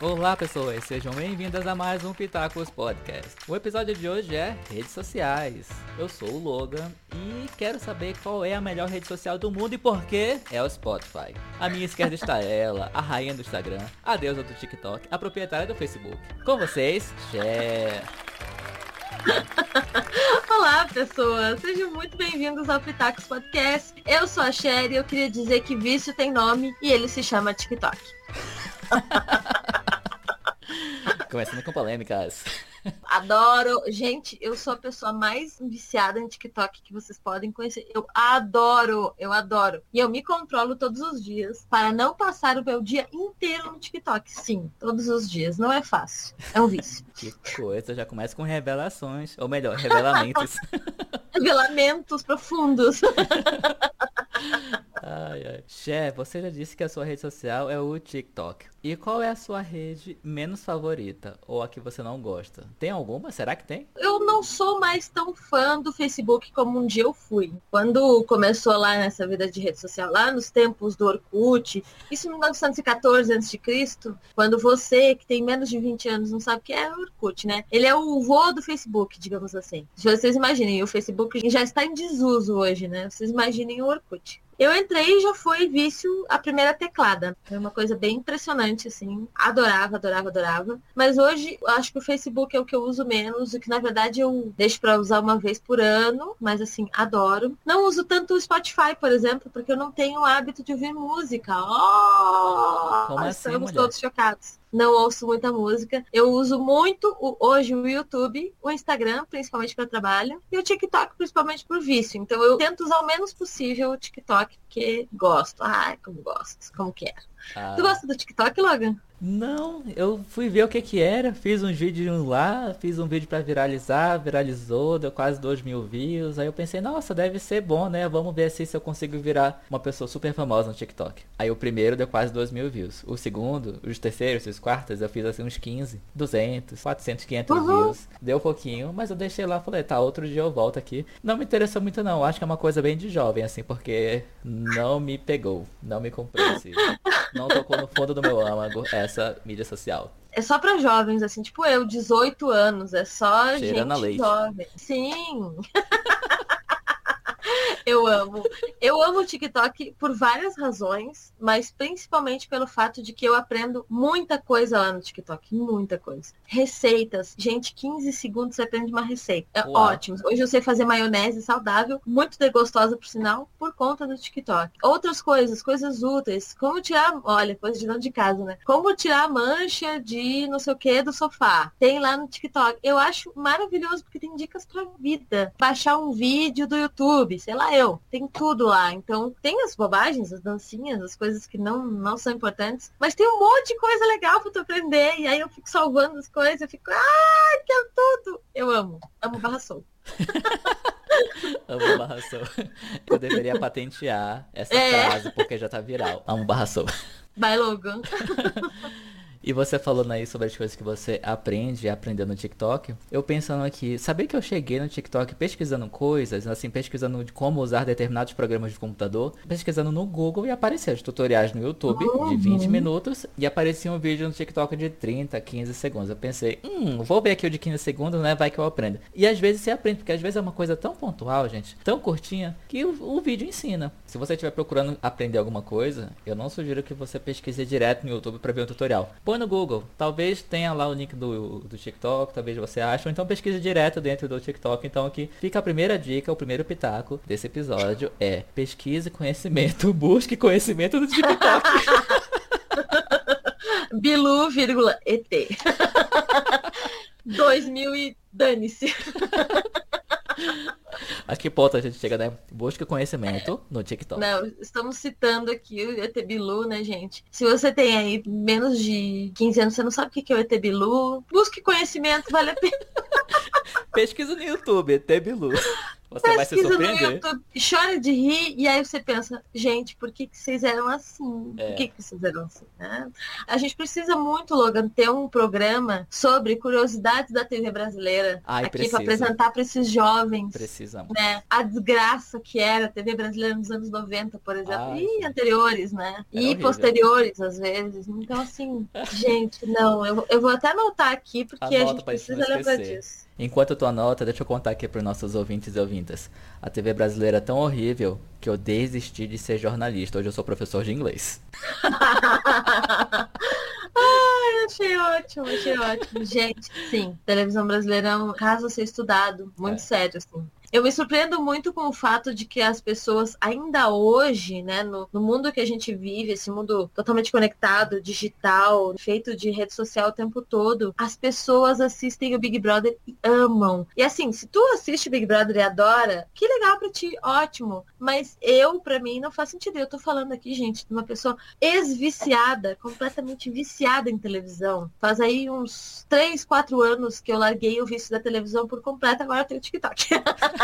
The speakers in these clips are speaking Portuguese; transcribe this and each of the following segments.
Olá pessoas, sejam bem-vindas a mais um Pitacos Podcast. O episódio de hoje é redes sociais. Eu sou o Logan e quero saber qual é a melhor rede social do mundo e por quê é o Spotify. À minha esquerda está ela, a rainha do Instagram, a deusa do TikTok, a proprietária do Facebook. Com vocês, Cher. Olá, pessoas! Sejam muito bem-vindos ao Pitacos Podcast. Eu sou a Cher e eu queria dizer que vício tem nome e ele se chama TikTok. Começando com polêmicas. Adoro. Gente, eu sou a pessoa mais viciada em TikTok que vocês podem conhecer. Eu adoro, eu adoro. E eu me controlo todos os dias para não passar o meu dia inteiro no TikTok. Sim, todos os dias. Não é fácil. É um vício. que coisa, já começa com revelações. Ou melhor, revelamentos. Revelamentos profundos. ai, ai. Chef, você já disse que a sua rede social é o TikTok. E qual é a sua rede menos favorita? Ou a que você não gosta? Tem alguma? Será que tem? Eu não sou mais tão fã do Facebook como um dia eu fui. Quando começou lá nessa vida de rede social, lá nos tempos do Orkut, isso em 1914 a.C., quando você, que tem menos de 20 anos, não sabe o que é Orkut, né? Ele é o vô do Facebook, digamos assim. Se vocês imaginem, o Facebook já está em desuso hoje, né? Vocês imaginem o Orkut. Eu entrei e já foi vício a primeira teclada. Foi uma coisa bem impressionante, assim. Adorava, adorava, adorava. Mas hoje, acho que o Facebook é o que eu uso menos, o que na verdade eu deixo para usar uma vez por ano, mas assim, adoro. Não uso tanto o Spotify, por exemplo, porque eu não tenho o hábito de ouvir música. Oh! Como assim, Estamos mulher? todos chocados não ouço muita música. Eu uso muito o, hoje o YouTube, o Instagram, principalmente para trabalho, e o TikTok, principalmente por vício. Então eu tento usar o menos possível o TikTok, porque gosto. Ai, como gosto, como quero. Ah. Tu gosta do TikTok, Logan? Não, eu fui ver o que que era, fiz uns vídeos lá, fiz um vídeo pra viralizar, viralizou, deu quase 2 mil views. Aí eu pensei, nossa, deve ser bom, né? Vamos ver assim se eu consigo virar uma pessoa super famosa no TikTok. Aí o primeiro deu quase 2 mil views. O segundo, os terceiros, os quartos, eu fiz assim uns 15, 200, 400, 500 Uhum. views. Deu pouquinho, mas eu deixei lá, falei, tá, outro dia eu volto aqui. Não me interessou muito não, acho que é uma coisa bem de jovem, assim, porque não me pegou, não me comprou, assim. Não tocou no fundo do meu âmago essa mídia social. É só para jovens, assim, tipo eu, 18 anos. É só Cheirando gente jovem. Sim. Eu amo. Eu amo o TikTok por várias razões, mas principalmente pelo fato de que eu aprendo muita coisa lá no TikTok. Muita coisa. Receitas. Gente, 15 segundos você aprende uma receita. É Uau. ótimo. Hoje eu sei fazer maionese saudável, muito gostosa, por sinal, por conta do TikTok. Outras coisas, coisas úteis. Como tirar, olha, coisa de dentro de casa, né? Como tirar a mancha de não sei o que do sofá. Tem lá no TikTok. Eu acho maravilhoso porque tem dicas pra vida. Baixar um vídeo do YouTube, sei lá eu. Tem tudo lá. Então, tem as bobagens, as dancinhas, as coisas que não, não são importantes. Mas tem um monte de coisa legal pra tu aprender. E aí eu fico salvando as coisas. Eu fico, ah, quero tudo. Eu amo. Amo Barra Soul. Amo barra soul. Eu deveria patentear essa É. frase porque já tá viral. Amo barra soul. Vai, Logan. E você falando aí sobre as coisas que você aprende aprendeu no TikTok. Eu pensando aqui, sabia que eu cheguei no TikTok pesquisando coisas, assim, pesquisando de como usar determinados programas de computador, pesquisando no Google e apareciam os tutoriais no YouTube de 20 minutos e aparecia um vídeo no TikTok de 30, 15 segundos. Eu pensei, hum, vou ver aqui o de 15 segundos, né? Vai que eu aprendo. E às vezes você aprende, porque às vezes é uma coisa tão pontual, gente, tão curtinha, que o, o vídeo ensina. Se você estiver procurando aprender alguma coisa, eu não sugiro que você pesquise direto no YouTube para ver um tutorial. Põe no Google, talvez tenha lá o link do, do TikTok, talvez você ache, ou então pesquise direto dentro do TikTok. Então aqui fica a primeira dica, o primeiro pitaco desse episódio é pesquise conhecimento, busque conhecimento do TikTok. Bilu, vírgula, ET. 2000 e dane-se. a que ponto a gente chega, né? Busque conhecimento no TikTok. Não, estamos citando aqui o ET Bilu, né, gente? Se você tem aí menos de 15 anos, você não sabe o que é o ET Bilu, busque conhecimento, vale a pena. Pesquisa no YouTube, ET Bilu. Você vai se surpreender. YouTube, chora de rir e aí você pensa, gente, por que, que vocês eram assim? É. Por que, que vocês eram assim? Né? A gente precisa muito, Logan, ter um programa sobre curiosidades da TV brasileira Ai, aqui para apresentar para esses jovens. Precisamos. Né? A desgraça que era a TV brasileira nos anos 90, por exemplo. Ai, e anteriores, né? Era e horrível. posteriores, às vezes. Então, assim, gente, não, eu, eu vou até anotar aqui, porque Anota a gente precisa lembrar disso. Enquanto tu anota, deixa eu contar aqui para os nossos ouvintes e ouvintas. A TV brasileira é tão horrível que eu desisti de ser jornalista. Hoje eu sou professor de inglês. Ai, achei ótimo, achei ótimo. Gente, sim, televisão brasileira é um caso a ser estudado, muito é. sério, assim. Eu me surpreendo muito com o fato de que as pessoas ainda hoje, né, no, no, mundo que a gente vive, esse mundo totalmente conectado, digital, feito de rede social o tempo todo, as pessoas assistem o Big Brother e amam. E assim, se tu assiste Big Brother e adora, que legal pra ti, ótimo. Mas eu, pra mim, não faz sentido. Eu tô falando aqui, gente, de uma pessoa ex-viciada, completamente viciada em televisão. Faz aí uns 3, 4 anos que eu larguei o vício da televisão por completo, agora eu tenho TikTok.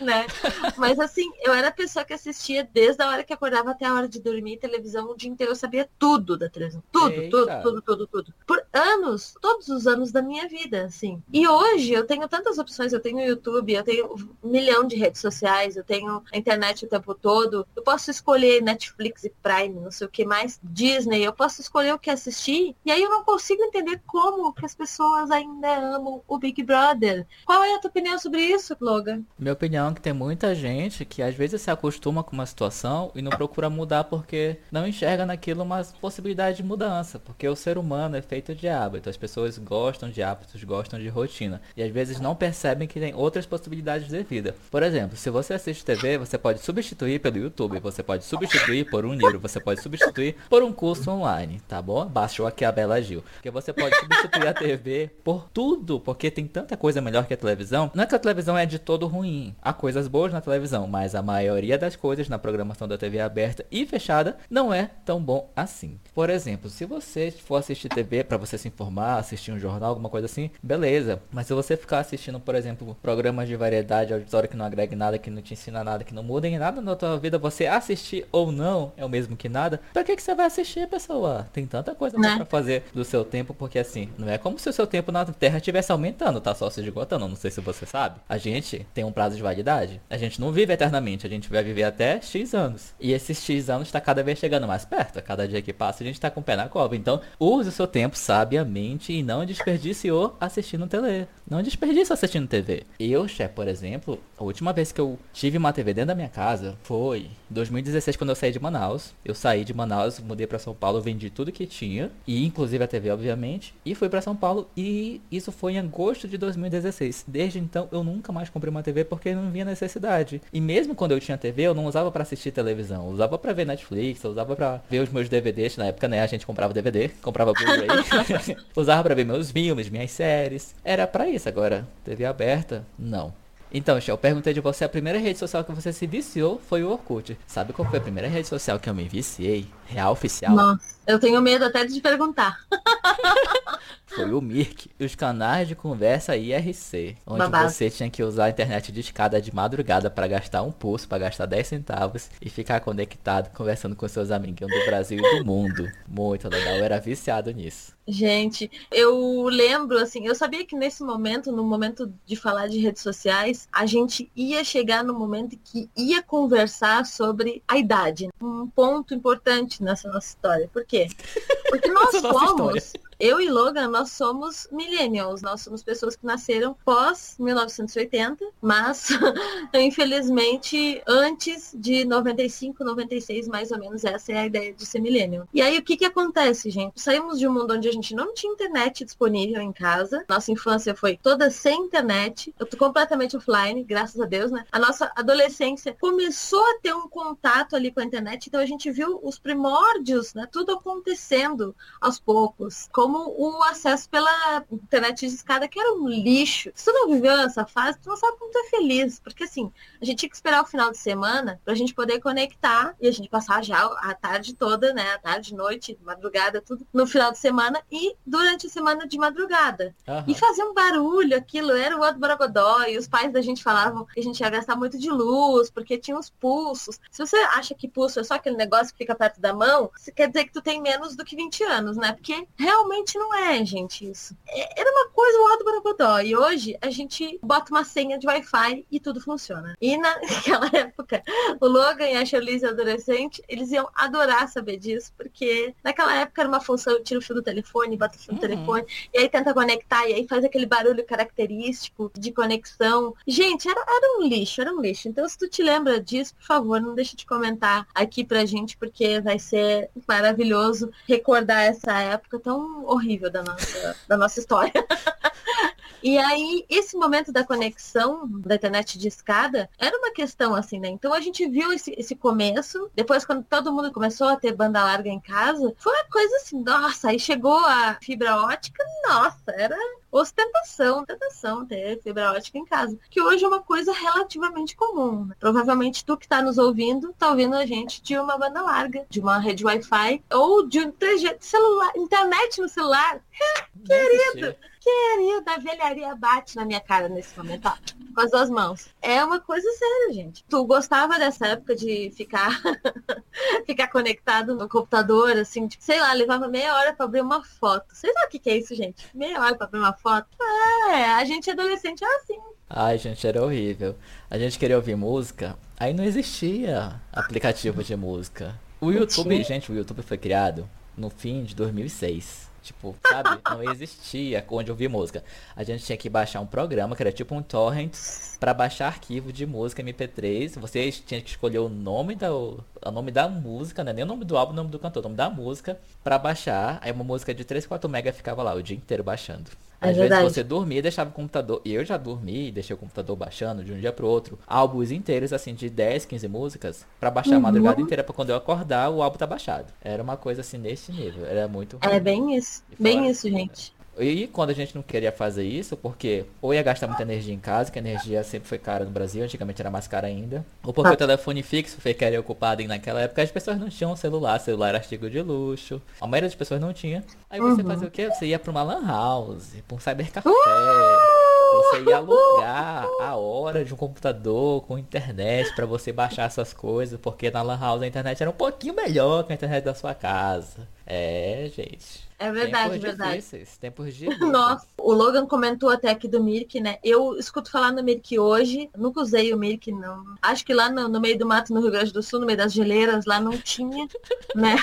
né? Mas assim, eu era a pessoa que assistia desde a hora que acordava até a hora de dormir televisão o dia inteiro. Eu sabia tudo da televisão. Tudo, Eita. tudo, tudo, tudo, tudo. Por anos, todos os anos da minha vida, assim. E hoje eu tenho tantas opções. Eu tenho YouTube, eu tenho um milhão de redes sociais, eu tenho a internet o tempo todo. Eu posso escolher Netflix e Prime, não sei o que mais, Disney. Eu posso escolher o que assistir. E aí eu não consigo entender como que as pessoas ainda amam o Big Brother. Qual é a tua opinião sobre isso, Logan? Minha opinião é que tem muita gente que às vezes se acostuma com uma situação e não procura mudar porque não enxerga naquilo uma possibilidade de mudança. Porque o ser humano é feito de hábito. As pessoas gostam de hábitos, gostam de rotina. E às vezes não percebem que tem outras possibilidades de vida. Por exemplo, se você assiste TV, você pode substituir pelo YouTube, você pode substituir por um livro, você pode substituir por um curso online, tá bom? Baixou aqui a Bela Gil. Porque você pode substituir a TV por tudo, porque tem tanta coisa melhor que a televisão. Não é que a televisão é de todo ruim. Há coisas boas na televisão, mas a maioria das coisas na programação da TV aberta e fechada não é tão bom assim. Por exemplo, se você for assistir TV para você se informar, assistir um jornal, alguma coisa assim, beleza. Mas se você ficar assistindo, por exemplo, programas de variedade, auditório que não agrega nada, que não te ensina nada, que não muda em nada na tua vida, você assistir ou não é o mesmo que nada. Pra que, que você vai assistir, pessoa? Tem tanta coisa né? para fazer do seu tempo, porque assim, não é como se o seu tempo na Terra estivesse aumentando, tá só se esgotando. Não sei se você sabe. A gente tem um prazo de validade. A gente não vive eternamente, a gente vai viver até X anos. E esses X anos está cada vez chegando mais perto. A cada dia que passa, a gente está com o pé na cova. Então, use o seu tempo sabiamente e não desperdice o assistindo tele. Não desperdice assistindo TV. Eu, chefe, por exemplo, a última vez que eu tive uma TV dentro da minha casa foi em 2016, quando eu saí de Manaus. Eu saí de Manaus, mudei para São Paulo, vendi tudo que tinha, e inclusive a TV, obviamente, e fui para São Paulo. E isso foi em agosto de 2016. Desde então, eu nunca mais comprei uma TV porque não vinha necessidade. E mesmo quando eu tinha TV, eu não usava para assistir televisão. Eu usava para ver Netflix, eu usava para ver os meus DVDs. Na época, né, a gente comprava DVD, comprava Blu-ray. usava para ver meus filmes, minhas séries. Era para isso. Agora, TV aberta, não. Então, eu perguntei de você, a primeira rede social que você se viciou foi o Orkut. Sabe qual foi a primeira rede social que eu me viciei? Real oficial? Nossa, eu tenho medo até de perguntar. foi o Mirk, os canais de conversa IRC, onde Babado. você tinha que usar a internet de escada de madrugada para gastar um pulso, para gastar 10 centavos e ficar conectado, conversando com seus amiguinhos do Brasil e do mundo. Muito legal, eu era viciado nisso. Gente, eu lembro, assim, eu sabia que nesse momento, no momento de falar de redes sociais, a gente ia chegar no momento que ia conversar sobre a idade. Um ponto importante nessa nossa história. Por quê? Porque nós somos eu e Logan, nós somos millennials, nós somos pessoas que nasceram pós 1980, mas infelizmente antes de 95, 96, mais ou menos, essa é a ideia de ser millennial. E aí o que que acontece, gente? Saímos de um mundo onde a gente não tinha internet disponível em casa. Nossa infância foi toda sem internet. Eu tô completamente offline, graças a Deus, né? A nossa adolescência começou a ter um contato ali com a internet, então a gente viu os primórdios, né? Tudo acontecendo aos poucos. Com como o acesso pela internet de escada, que era um lixo. Se tu não viveu essa fase, tu não sabe como tu é feliz. Porque assim, a gente tinha que esperar o final de semana pra gente poder conectar e a gente passar já a tarde toda, né? A tarde, noite, madrugada, tudo no final de semana e durante a semana de madrugada. Uhum. E fazer um barulho, aquilo era o outro baragodó. E os pais da gente falavam que a gente ia gastar muito de luz, porque tinha os pulsos. Se você acha que pulso é só aquele negócio que fica perto da mão, quer dizer que tu tem menos do que 20 anos, né? Porque realmente não é, gente, isso. É, era uma coisa o outro baragodó. E hoje a gente bota uma senha de Wi-Fi e tudo funciona. E naquela época, o Logan e a Charlize adolescente, eles iam adorar saber disso, porque naquela época era uma função, tira o fio do telefone, bota o fio do uhum. telefone, e aí tenta conectar, e aí faz aquele barulho característico de conexão. Gente, era, era um lixo, era um lixo. Então, se tu te lembra disso, por favor, não deixe de comentar aqui pra gente, porque vai ser maravilhoso recordar essa época tão horrível da nossa, da nossa história. E aí, esse momento da conexão da internet de escada era uma questão assim, né? Então a gente viu esse, esse começo, depois quando todo mundo começou a ter banda larga em casa, foi uma coisa assim, nossa, aí chegou a fibra ótica, nossa, era ostentação, ostentação ter fibra ótica em casa, que hoje é uma coisa relativamente comum. Né? Provavelmente tu que está nos ouvindo, está ouvindo a gente de uma banda larga, de uma rede Wi-Fi ou de um 3G celular, internet no celular. Querido! Querida, a velharia bate na minha cara nesse momento, ó, com as duas mãos. É uma coisa séria, gente. Tu gostava dessa época de ficar ficar conectado no computador, assim, tipo, sei lá, levava meia hora para abrir uma foto. Vocês sabem o que, que é isso, gente? Meia hora para abrir uma foto? É, a gente adolescente é assim. Ai, gente, era horrível. A gente queria ouvir música, aí não existia aplicativo de música. O YouTube, gente, o YouTube foi criado no fim de 2006. Tipo, sabe? Não existia onde ouvir música. A gente tinha que baixar um programa que era tipo um torrent para baixar arquivo de música MP3. Você tinha que escolher o nome da, o nome da música, né? Nem o nome do álbum, o nome do cantor, o nome da música para baixar. Aí uma música de 3, 4 mega ficava lá o dia inteiro baixando. É Às verdade. vezes você dormia e deixava o computador. E eu já dormi e deixei o computador baixando de um dia pro outro. Álbuns inteiros, assim, de 10, 15 músicas, para baixar uhum. a madrugada inteira, pra quando eu acordar, o álbum tá baixado. Era uma coisa assim nesse nível. Era muito é ruim. É bem isso. Bem isso, gente. E quando a gente não queria fazer isso, porque ou ia gastar muita energia em casa, que a energia sempre foi cara no Brasil, antigamente era mais cara ainda, ou porque ah. o telefone fixo foi querer ocupado e naquela época as pessoas não tinham celular, celular era artigo de luxo, a maioria das pessoas não tinha. Aí você uhum. fazia o quê? Você ia pra uma lan house, pra um cybercafé, uh! você ia alugar a hora de um computador com internet para você baixar essas coisas, porque na lan house a internet era um pouquinho melhor que a internet da sua casa. É, gente. É verdade, tempos verdade. Difíceis, tempos de Nossa, o Logan comentou até aqui do Mirk, né? Eu escuto falar no Mirk hoje, nunca usei o Mirk, não. Acho que lá no, no, meio do mato, no Rio Grande do Sul, no meio das geleiras, lá não tinha, né?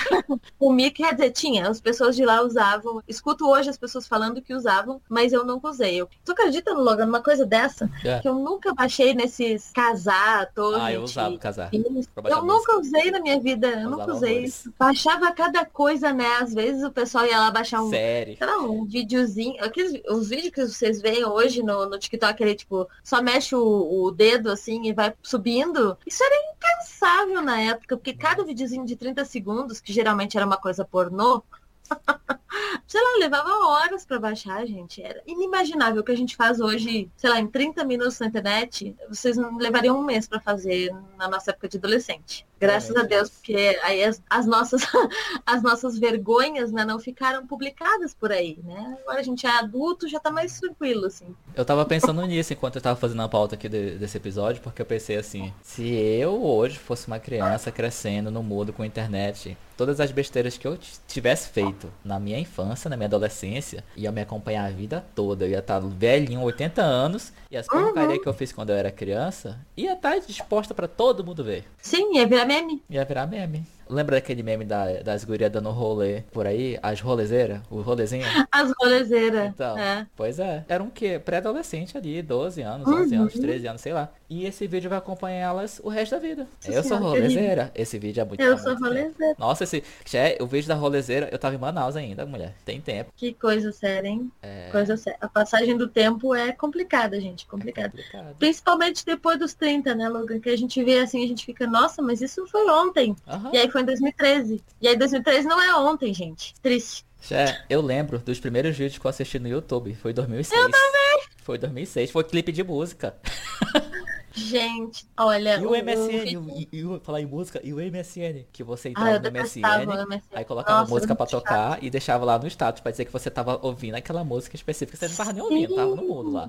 O Mirk, quer dizer, tinha, as pessoas de lá usavam. Escuto hoje as pessoas falando que usavam, mas eu nunca usei. Eu, tu acredita no Logan, numa coisa dessa? É. Que eu nunca baixei nesses casar, torrent. Ah, eu usava casar. Eu nunca usei na minha vida, eu, eu nunca usei isso. Baixava cada coisa, né? Às vezes o pessoal ia lá baixar um, Série. Sei lá, um videozinho. Aqueles, os vídeos que vocês veem hoje no, no TikTok, ele tipo, só mexe o, o dedo assim e vai subindo. Isso era impensável na época, porque cada videozinho de 30 segundos, que geralmente era uma coisa pornô, sei lá, levava horas para baixar, gente. Era inimaginável o que a gente faz hoje, sei lá, em 30 minutos na internet. Vocês levariam um mês para fazer na nossa época de adolescente. Graças é, a Deus, porque aí as, as, nossas, as nossas vergonhas né, não ficaram publicadas por aí, né? Agora a gente é adulto, já tá mais tranquilo, assim. Eu tava pensando nisso enquanto eu tava fazendo a pauta aqui de, desse episódio, porque eu pensei assim, se eu hoje fosse uma criança crescendo no mundo com internet, todas as besteiras que eu tivesse feito na minha infância, na minha adolescência, ia me acompanhar a vida toda. Eu ia estar tá velhinho, 80 anos, e as uhum. porcarias que eu fiz quando eu era criança, ia estar tá disposta para todo mundo ver. Sim, ia virar meme. Ia virar meme. Lembra daquele meme da, das gurias dando rolê por aí? As rolezeiras? O rolezinho? As rolezeiras. Então, é. pois é. Era um quê? Pré-adolescente ali, 12 anos, 11 uhum. anos, 13 anos, sei lá. E esse vídeo vai acompanhar elas o resto da vida. eu sou rolezeira. Esse vídeo é muito Eu sou rolezeira. Nossa, esse. É, o vídeo da rolezeira, eu tava em Manaus ainda, mulher. Tem tempo. Que coisa séria, hein? É... Coisa séria. A passagem do tempo é complicada, gente. Complicada. É complicado. Principalmente depois dos 30, né, Logan? Que a gente vê assim, a gente fica, nossa, mas isso foi ontem. Uhum. E aí foi em 2013. E aí 2013 não é ontem, gente. Triste. Já, eu lembro dos primeiros vídeos que eu assisti no YouTube. Foi em 2006. Eu também. Foi 2006. Foi clipe de música. Gente, olha. E o MSN, o, e, e, falar em música, e o MSN, que você entrava ah, no MSN, MSN, aí colocava Nossa, música pra tocar chato. e deixava lá no status pra dizer que você tava ouvindo aquela música específica. Você não tava nem ouvindo, tava no mundo lá.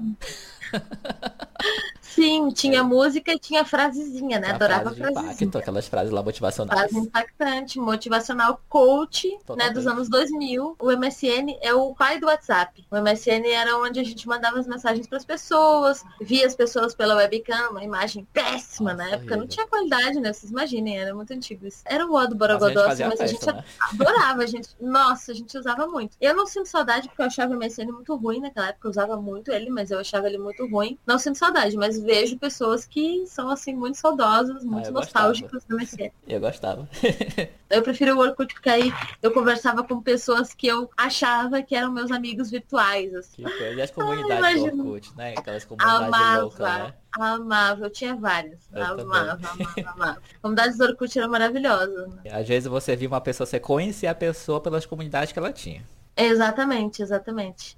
Sim, tinha é. música e tinha frasezinha, né? Adorava frase frasezinha. Impacto, aquelas frases lá motivacionais. Frase impactante, motivacional coach, Totalmente. né, dos anos 2000. O MSN é o pai do WhatsApp. O MSN era onde a gente mandava as mensagens para as pessoas, via as pessoas pela webcam, uma imagem péssima Nossa, na época, horrível. não tinha qualidade, né? Vocês imaginem, era muito antigo isso. Era o modo Borogodó, assim, mas a gente né? adorava, a gente, nossa, a gente usava muito. Eu não sinto saudade porque eu achava o MSN muito ruim naquela época, eu usava muito ele, mas eu achava ele muito ruim. Não sinto saudade, mas vejo pessoas que são, assim, muito saudosas, ah, muito ah, nostálgicas do MSN. Eu gostava. eu prefiro o Orkut porque aí eu conversava com pessoas que eu achava que eram meus amigos virtuais, assim. Que E as comunidades do Orkut, né? Aquelas comunidades Amava. loucas, né? Amava, eu tinha várias. Eu amava, amava, amava. Comunidades do Orkut era maravilhosa. Né? Às vezes você via uma pessoa, você conhecia a pessoa pelas comunidades que ela tinha. Exatamente, exatamente.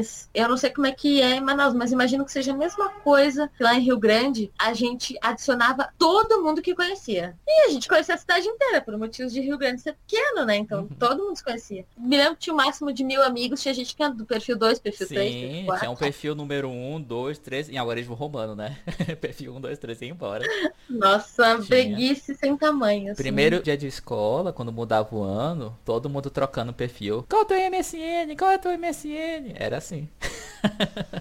Isso. Eu não sei como é que é em Manaus, mas imagino que seja a mesma coisa que lá em Rio Grande. A gente adicionava todo mundo que conhecia. E a gente conhecia a cidade inteira, por motivos de Rio Grande ser pequeno, né? Então uhum. todo mundo se conhecia. Me lembro que tinha o um máximo de mil amigos, tinha gente que era do perfil 2, perfil 3, perfil 4. tinha um perfil número 1, 2, 3, em algoritmo romano, né? perfil 1, 2, 3 e embora. Nossa, tinha. preguiça sem tamanho. Assim. Primeiro dia de escola, quando mudava o ano, todo mundo trocando perfil. Qual é o teu MSN? Qual é o teu MSN? Era assim.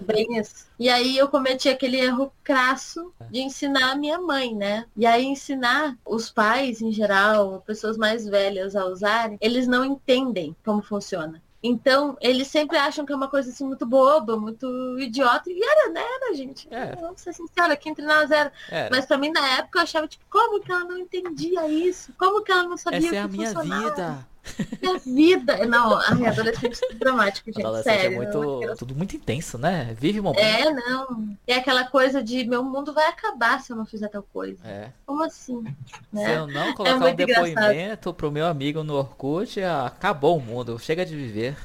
Bem isso. E aí eu cometi aquele erro crasso de ensinar a minha mãe, né? E aí ensinar os pais, em geral, pessoas mais velhas a usarem, eles não entendem como funciona. Então, eles sempre acham que é uma coisa assim muito boba, muito idiota. E era, né? Era, gente. É. Vamos ser sinceros, aqui entre nós era. era. Mas pra mim, na época, eu achava, tipo, como que ela não entendia isso? Como que ela não sabia Essa é a minha vida. Minha vida. Não, a minha adolescente é dramático, gente. Adolescente é sério. É muito, tudo muito intenso, né? Vive o momento. É, não. É aquela coisa de meu mundo vai acabar se eu não fizer tal coisa. É. Como assim? Né? Se eu não é colocar é um depoimento engraçado. pro meu amigo no Orkut, acabou o mundo. Chega de viver.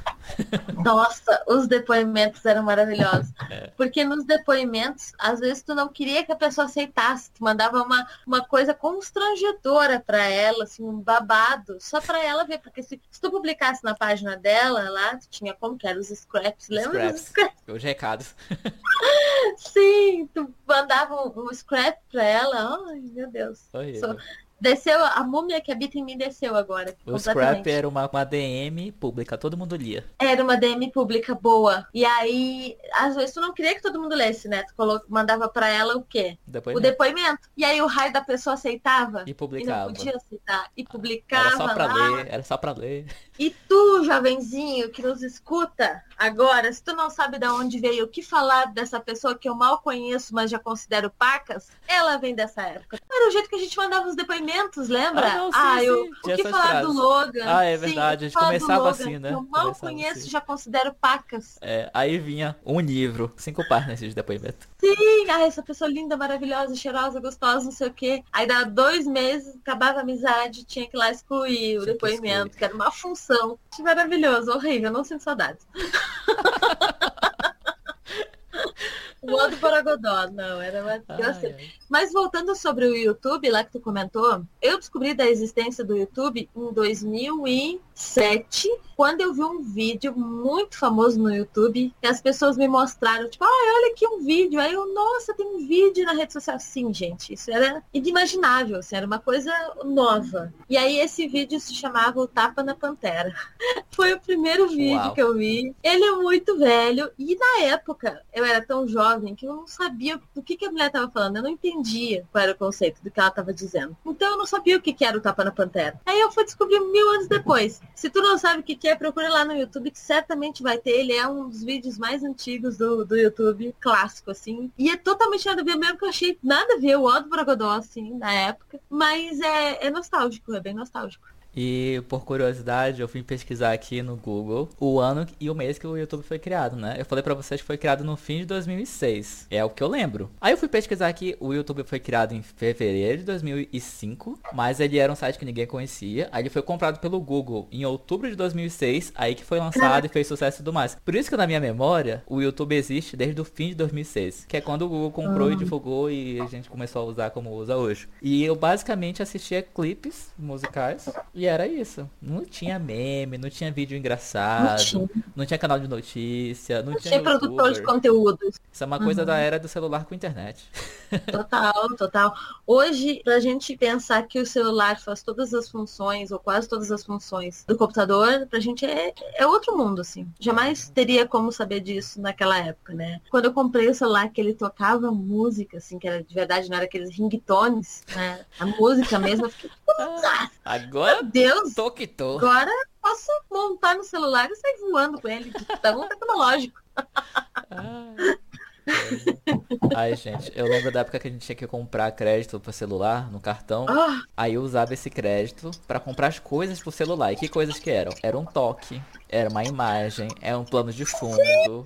Nossa, os depoimentos eram maravilhosos. É. Porque nos depoimentos, às vezes tu não queria que a pessoa aceitasse. Tu mandava uma, uma coisa constrangedora para ela, assim, um babado, só para ela ver porque se, se, tu publicasse na página dela lá, tu tinha como que era os scraps, lembra scraps. dos scraps? Os recados. Sim, tu mandava um, um scrap pra ela, ai meu Deus. Sou, Desceu, a múmia que habita em mim desceu agora. O Scrap era uma, uma DM pública, todo mundo lia. Era uma DM pública boa. E aí, às vezes tu não queria que todo mundo lesse, né? Tu colocou, mandava pra ela o quê? Depoimento. O depoimento. E aí o raio da pessoa aceitava. E publicava. E não podia aceitar. E publicava. Era só pra lá. ler, era só pra ler. E tu, jovenzinho, que nos escuta agora, se tu não sabe de onde veio o que falar dessa pessoa que eu mal conheço, mas já considero pacas, ela vem dessa época. Era o jeito que a gente mandava os depoimentos, lembra? Ah, não, sim, ah eu, o que falar frases. do Logan? Ah, é verdade, sim, a gente começava Logan, assim, né? Eu mal começava conheço, assim. já considero pacas. É, aí vinha um livro, cinco páginas de depoimento. Sim, ah, essa pessoa linda, maravilhosa, cheirosa, gostosa, não sei o quê. Aí dá dois meses, acabava a amizade, tinha que ir lá excluir o depoimento, que, que era uma função. Maravilhoso, horrível, não sinto saudades. O Odo Borogodó, não, era uma... Mas voltando sobre o YouTube, lá que tu comentou, eu descobri da existência do YouTube em 2007, quando eu vi um vídeo muito famoso no YouTube, que as pessoas me mostraram, tipo, ah, olha aqui um vídeo. Aí eu, nossa, tem um vídeo na rede social. Sim, gente, isso era inimaginável, assim, era uma coisa nova. E aí esse vídeo se chamava O Tapa na Pantera. Foi o primeiro vídeo Uau. que eu vi. Ele é muito velho e na época eu era tão jovem que eu não sabia do que, que a mulher estava falando. Eu não entendia qual era o conceito do que ela estava dizendo. Então eu não sabia o que, que era o tapa na pantera. Aí eu fui descobrir mil anos depois. Se tu não sabe o que, que é, procure lá no YouTube, que certamente vai ter. Ele é um dos vídeos mais antigos do, do YouTube, clássico, assim. E é totalmente nada a ver, mesmo que eu achei nada a ver o Odo Bragodó, assim, na época. Mas é, é nostálgico, é bem nostálgico. E por curiosidade, eu fui pesquisar aqui no Google o ano e o mês que o YouTube foi criado, né? Eu falei para vocês que foi criado no fim de 2006. É o que eu lembro. Aí eu fui pesquisar aqui, o YouTube foi criado em fevereiro de 2005, mas ele era um site que ninguém conhecia. Aí ele foi comprado pelo Google em outubro de 2006, aí que foi lançado e fez sucesso e tudo mais. Por isso que na minha memória, o YouTube existe desde o fim de 2006, que é quando o Google comprou e divulgou e a gente começou a usar como usa hoje. E eu basicamente assistia clipes musicais e era isso. Não tinha meme, não tinha vídeo engraçado, não tinha, não tinha canal de notícia, não, não tinha, tinha produtor de conteúdos. Isso é uma coisa uhum. da era do celular com internet. Total, total. Hoje, pra gente pensar que o celular faz todas as funções, ou quase todas as funções do computador, pra gente é, é outro mundo, assim. Jamais teria como saber disso naquela época, né? Quando eu comprei o celular que ele tocava música, assim, que era de verdade, não era aqueles ringtones, né? A música mesmo, eu fiquei. Agora, Meu Deus! Tô que tô. Agora posso montar no celular e sair voando com ele, tão tecnológico. Ah. Ai, gente, eu lembro da época que a gente tinha que comprar crédito pro celular, no cartão. Ah. Aí eu usava esse crédito para comprar as coisas pro celular. E que coisas que eram? Era um toque, era uma imagem, era um plano de fundo.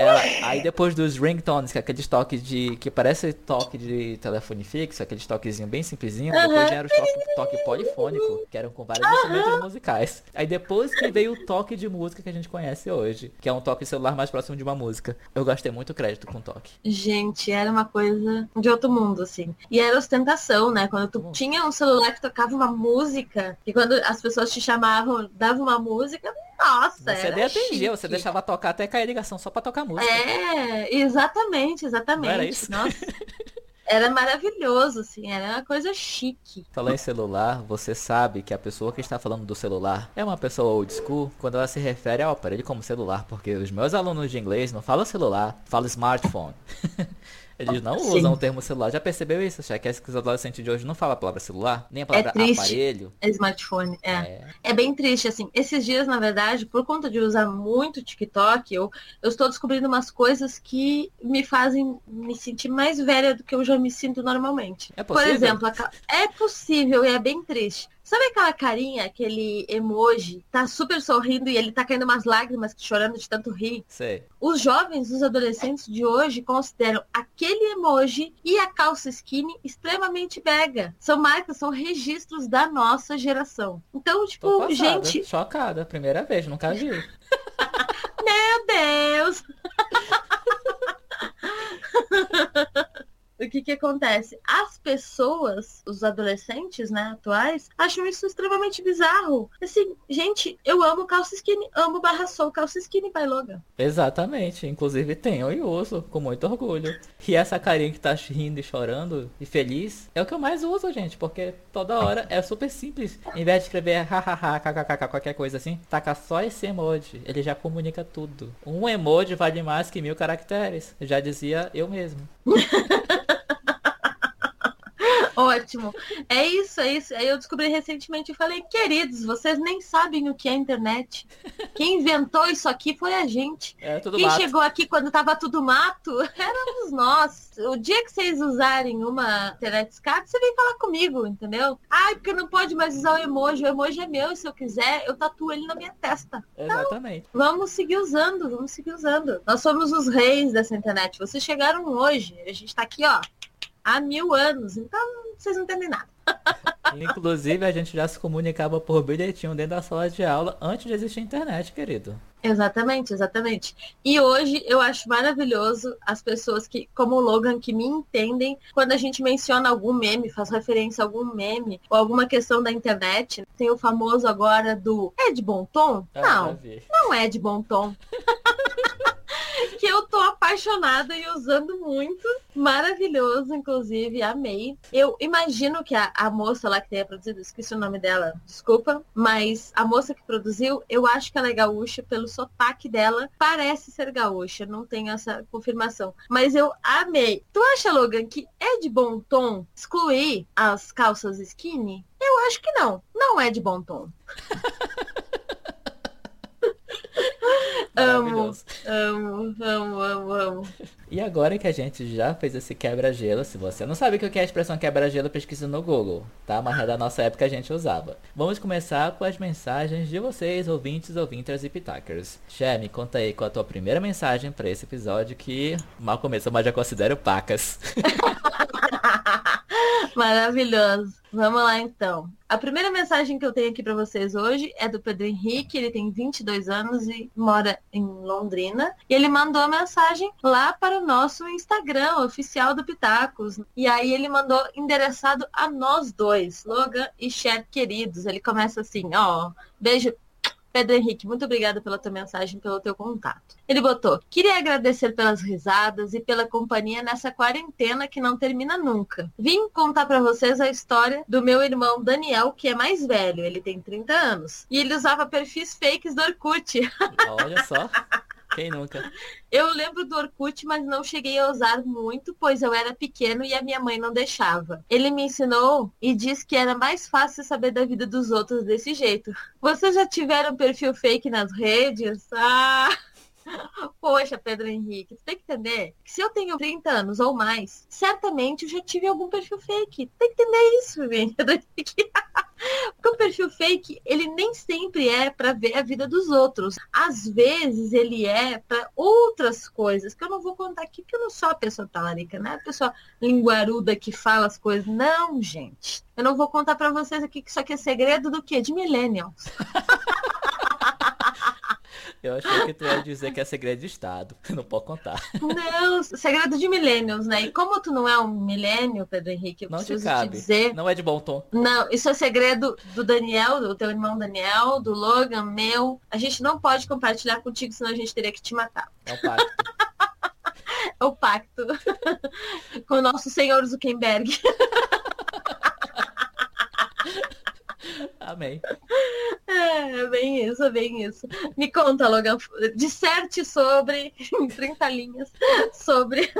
Ela, aí depois dos ringtones, que é aqueles toques de. que parece toque de telefone fixo, aqueles toquezinho bem simplesinho, uhum. depois vieram os toque, toque polifônico, que eram com vários uhum. instrumentos musicais. Aí depois que veio o toque de música que a gente conhece hoje, que é um toque celular mais próximo de uma música. Eu gastei muito crédito com toque. Gente, era uma coisa de outro mundo, assim. E era ostentação, né? Quando tu tinha um celular que tocava uma música, e quando as pessoas te chamavam, davam uma música, nossa, você era atendia, você deixava tocar até cair a ligação só pra tocar música. É, exatamente, exatamente. Não era isso? Nossa. Era maravilhoso, assim, era uma coisa chique. Falar em celular, você sabe que a pessoa que está falando do celular é uma pessoa old school quando ela se refere ao aparelho como celular, porque os meus alunos de inglês não falam celular, falam smartphone. Eles não Sim. usam o termo celular. Já percebeu isso? Já que os adolescentes de hoje não falam a palavra celular, nem a palavra é aparelho. É smartphone, é. é. É bem triste, assim. Esses dias, na verdade, por conta de usar muito TikTok, eu, eu estou descobrindo umas coisas que me fazem me sentir mais velha do que eu já me sinto normalmente. É possível? Por exemplo, é possível e é bem triste. Sabe aquela carinha, aquele emoji, tá super sorrindo e ele tá caindo umas lágrimas, chorando de tanto rir? Sei. Os jovens, os adolescentes de hoje consideram aquele emoji e a calça skinny extremamente bega. São marcas, são registros da nossa geração. Então, tipo, gente. Chocada, primeira vez, nunca vi. Meu Deus! o que que acontece? As pessoas, os adolescentes, né, atuais, acham isso extremamente bizarro. Assim, gente, eu amo calça skinny, amo barra sol, calça skinny, pai Logan. Exatamente, inclusive tenho e uso com muito orgulho. E essa carinha que tá rindo e chorando e feliz é o que eu mais uso, gente, porque toda hora é super simples. Em vez de escrever hahaha, kkk, qualquer coisa assim, taca só esse emoji, ele já comunica tudo. Um emoji vale mais que mil caracteres, já dizia eu mesmo. Ótimo. É isso, é isso. Aí eu descobri recentemente e falei, queridos, vocês nem sabem o que é internet. Quem inventou isso aqui foi a gente. É, Quem mato. chegou aqui quando tava tudo mato, éramos nós. O dia que vocês usarem uma internet escada, você vem falar comigo, entendeu? Ai, porque não pode mais usar o emoji. O emoji é meu, e se eu quiser, eu tatuo ele na minha testa. Exatamente. Então, vamos seguir usando, vamos seguir usando. Nós somos os reis dessa internet. Vocês chegaram hoje. A gente tá aqui, ó, há mil anos. Então, vocês não entendem nada. Inclusive, a gente já se comunicava por bilhetinho dentro da sala de aula antes de existir internet, querido. Exatamente, exatamente. E hoje eu acho maravilhoso as pessoas que, como o Logan, que me entendem quando a gente menciona algum meme, faz referência a algum meme ou alguma questão da internet. Tem o famoso agora do é de bom tom? Ah, não, não é de bom tom. que eu tô apaixonada e usando muito. Maravilhoso, inclusive, amei. Eu imagino que a, a moça lá que tenha produzido, esqueci o nome dela, desculpa, mas a moça que produziu, eu acho que ela é gaúcha, pelo sotaque dela, parece ser gaúcha, não tenho essa confirmação. Mas eu amei. Tu acha, Logan, que é de bom tom excluir as calças skinny? Eu acho que não. Não é de bom tom. amo, amo, amo, amo, amo. E agora que a gente já fez esse quebra-gelo, se você não sabe o que é a expressão quebra-gelo, pesquisa no Google, tá? Mas é da nossa época a gente usava. Vamos começar com as mensagens de vocês, ouvintes, ouvintas e pitacers. Xé, me conta aí qual a tua primeira mensagem para esse episódio que mal começou, mas já considero pacas. Maravilhoso. Vamos lá então. A primeira mensagem que eu tenho aqui para vocês hoje é do Pedro Henrique, ele tem 22 anos e mora em Londrina. E ele mandou a mensagem lá para o nosso Instagram oficial do Pitacos. E aí ele mandou endereçado a nós dois, Logan e Cher queridos. Ele começa assim, ó, beijo Pedro Henrique, muito obrigada pela tua mensagem, pelo teu contato. Ele botou: Queria agradecer pelas risadas e pela companhia nessa quarentena que não termina nunca. Vim contar para vocês a história do meu irmão Daniel, que é mais velho, ele tem 30 anos. E ele usava perfis fakes do Orkut. Olha só. Quem nunca? Eu lembro do Orkut, mas não cheguei a usar muito, pois eu era pequeno e a minha mãe não deixava. Ele me ensinou e disse que era mais fácil saber da vida dos outros desse jeito. Vocês já tiveram perfil fake nas redes? Ah! Poxa, Pedro Henrique, tu tem que entender que se eu tenho 30 anos ou mais, certamente eu já tive algum perfil fake. Tem que entender isso, Pedro Henrique. Porque o perfil fake, ele nem sempre é para ver a vida dos outros. Às vezes ele é para outras coisas, que eu não vou contar aqui, porque eu não sou a pessoa talarica, né? A pessoa linguaruda que fala as coisas. Não, gente. Eu não vou contar para vocês aqui que isso aqui é segredo do quê? De millennials. Eu achei que tu ia dizer que é segredo de Estado. Não pode contar. Não, segredo de millennials, né? E como tu não é um milênio, Pedro Henrique, eu não preciso te, cabe. te dizer. Não é de bom tom. Não, isso é segredo do Daniel, do teu irmão Daniel, do Logan, meu. A gente não pode compartilhar contigo, senão a gente teria que te matar. É o pacto. é o pacto. Com o nosso senhor Zuckerberg. Amém. É, bem isso, é bem isso. Me conta, Logan, disserte sobre, em 30 linhas, sobre,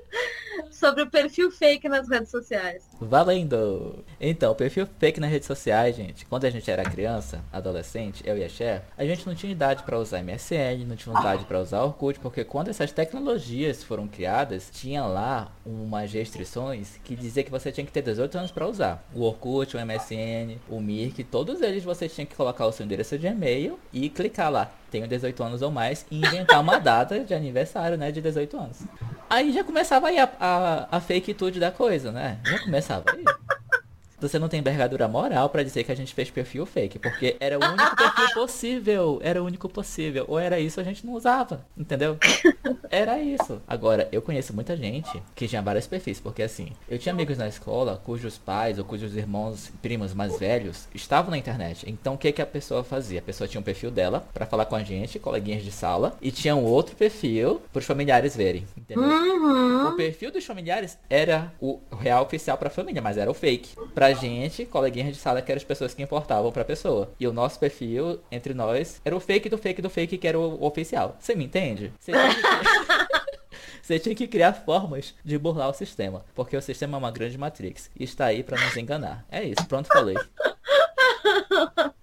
sobre o perfil fake nas redes sociais. Valendo! Então, o perfil fake nas redes sociais, gente, quando a gente era criança, adolescente, eu e a Cher, a gente não tinha idade para usar MSN, não tinha idade para usar Orkut, porque quando essas tecnologias foram criadas, tinha lá umas restrições que dizia que você tinha que ter 18 anos para usar. O Orkut, o MSN, o Mirk, todos eles você tinha que colocar o seu endereço de e-mail e clicar lá, tenho 18 anos ou mais, e inventar uma data de aniversário, né, de 18 anos. Aí já começava aí a, a, a fake tudo da coisa, né? Já começava aí você não tem envergadura moral para dizer que a gente fez perfil fake, porque era o único perfil possível, era o único possível. Ou era isso, a gente não usava, entendeu? Era isso. Agora, eu conheço muita gente que tinha vários perfis, porque assim, eu tinha amigos na escola cujos pais ou cujos irmãos, primos mais velhos estavam na internet. Então, o que que a pessoa fazia? A pessoa tinha um perfil dela para falar com a gente, coleguinhas de sala, e tinha um outro perfil para os familiares verem, entendeu? Uhum. O perfil dos familiares era o real oficial para a família, mas era o fake. Pra gente, coleguinhas de sala que eram as pessoas que importavam pra pessoa. E o nosso perfil, entre nós, era o fake do fake do fake que era o oficial. Você me entende? Você. Você tinha que criar formas de burlar o sistema. Porque o sistema é uma grande matrix. E está aí pra nos enganar. É isso, pronto, falei.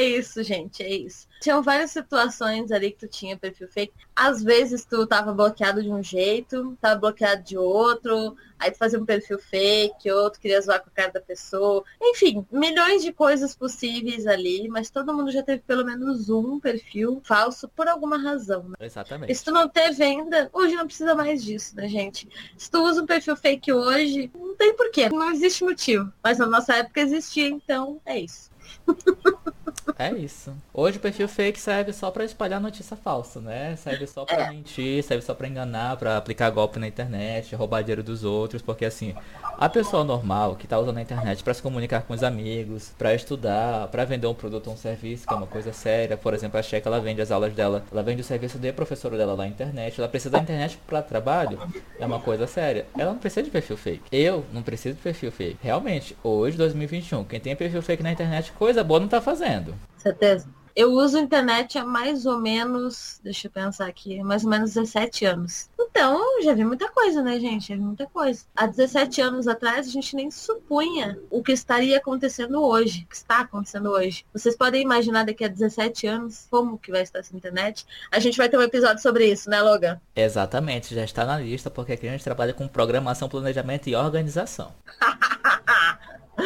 É isso, gente, é isso. Tinham várias situações ali que tu tinha perfil fake. Às vezes tu tava bloqueado de um jeito, tava bloqueado de outro, aí tu fazia um perfil fake, outro queria zoar com a cara da pessoa. Enfim, milhões de coisas possíveis ali, mas todo mundo já teve pelo menos um perfil falso por alguma razão, né? Exatamente. E se tu não teve ainda, hoje não precisa mais disso, né, gente? Se tu usa um perfil fake hoje, não tem porquê, não existe motivo. Mas na nossa época existia, então é isso. É isso. Hoje o perfil fake serve só para espalhar notícia falsa, né? Serve só para É. mentir, serve só para enganar, para aplicar golpe na internet, roubar dinheiro dos outros, porque assim, a pessoa normal que tá usando a internet para se comunicar com os amigos, para estudar, para vender um produto ou um serviço, que é uma coisa séria, por exemplo, a Checa ela vende as aulas dela, ela vende o serviço de professora dela lá na internet, ela precisa da internet para trabalho, é uma coisa séria. Ela não precisa de perfil fake. Eu não preciso de perfil fake. Realmente, hoje 2021, quem tem perfil fake na internet, coisa boa não tá fazendo. Certeza? Eu uso internet há mais ou menos, deixa eu pensar aqui, mais ou menos 17 anos. Então, já vi muita coisa, né, gente? Já vi muita coisa. Há 17 anos atrás, a gente nem supunha o que estaria acontecendo hoje, o que está acontecendo hoje. Vocês podem imaginar daqui a 17 anos como que vai estar essa internet? A gente vai ter um episódio sobre isso, né, Logan? Exatamente, já está na lista, porque aqui a gente trabalha com programação, planejamento e organização.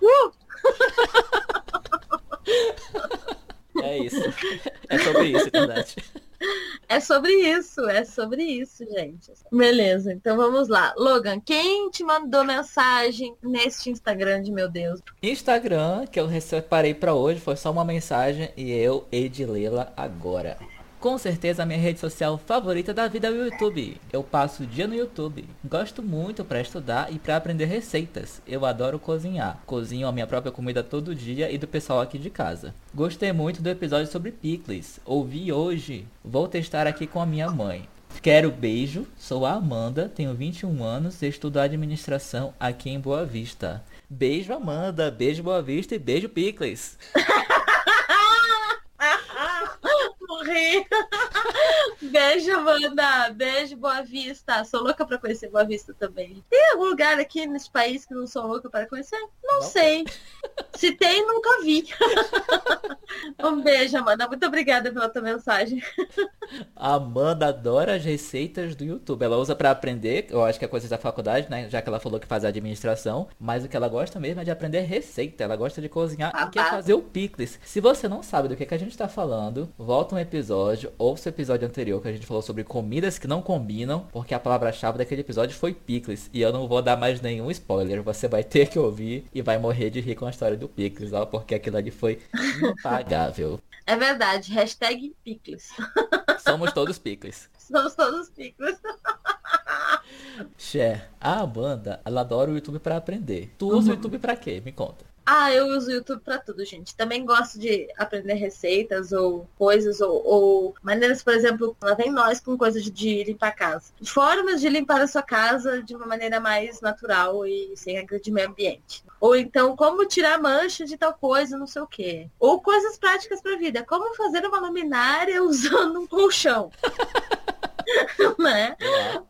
uh! É isso. É sobre isso, internet. É sobre isso, é sobre isso, gente. Beleza, então vamos lá. Logan, quem te mandou mensagem neste Instagram de meu Deus? Instagram, que eu separei para hoje, foi só uma mensagem e eu hei de lê-la agora. Com certeza a minha rede social favorita da vida é o YouTube. Eu passo o dia no YouTube. Gosto muito para estudar e para aprender receitas. Eu adoro cozinhar. Cozinho a minha própria comida todo dia e do pessoal aqui de casa. Gostei muito do episódio sobre picles. Ouvi hoje. Vou testar aqui com a minha mãe. Quero beijo. Sou a Amanda, tenho 21 anos e estudo administração aqui em Boa Vista. Beijo Amanda, beijo Boa Vista e beijo Picles. morrer. Beijo, Amanda. Beijo, Boa Vista. Sou louca pra conhecer Boa Vista também. Tem algum lugar aqui nesse país que não sou louca para conhecer? Não, não sei. Se tem, nunca vi. um beijo, Amanda. Muito obrigada pela tua mensagem. A Amanda adora as receitas do YouTube. Ela usa para aprender, eu acho que é coisa da faculdade, né? Já que ela falou que faz administração. Mas o que ela gosta mesmo é de aprender receita. Ela gosta de cozinhar e quer fazer o picles. Se você não sabe do que, que a gente tá falando, volta um episódio, ouça o episódio anterior que a gente falou sobre comidas que não combinam, porque a palavra-chave daquele episódio foi picles. E eu não vou dar mais nenhum spoiler. Você vai ter que ouvir e vai morrer de rir com a história do picles, ó, porque aquilo ali foi impagável. É verdade. Hashtag picles. Somos todos picles. Somos todos picles. Cher, a Amanda, ela adora o YouTube para aprender. Tu usa uhum. o YouTube para quê? Me conta. Ah, eu uso o YouTube para tudo, gente. Também gosto de aprender receitas ou coisas ou, ou maneiras, por exemplo, lá vem nós com coisas de limpar a casa. Formas de limpar a sua casa de uma maneira mais natural e sem agredir meio ambiente. Ou então, como tirar mancha de tal coisa, não sei o quê. Ou coisas práticas para a vida. Como fazer uma luminária usando um colchão. né?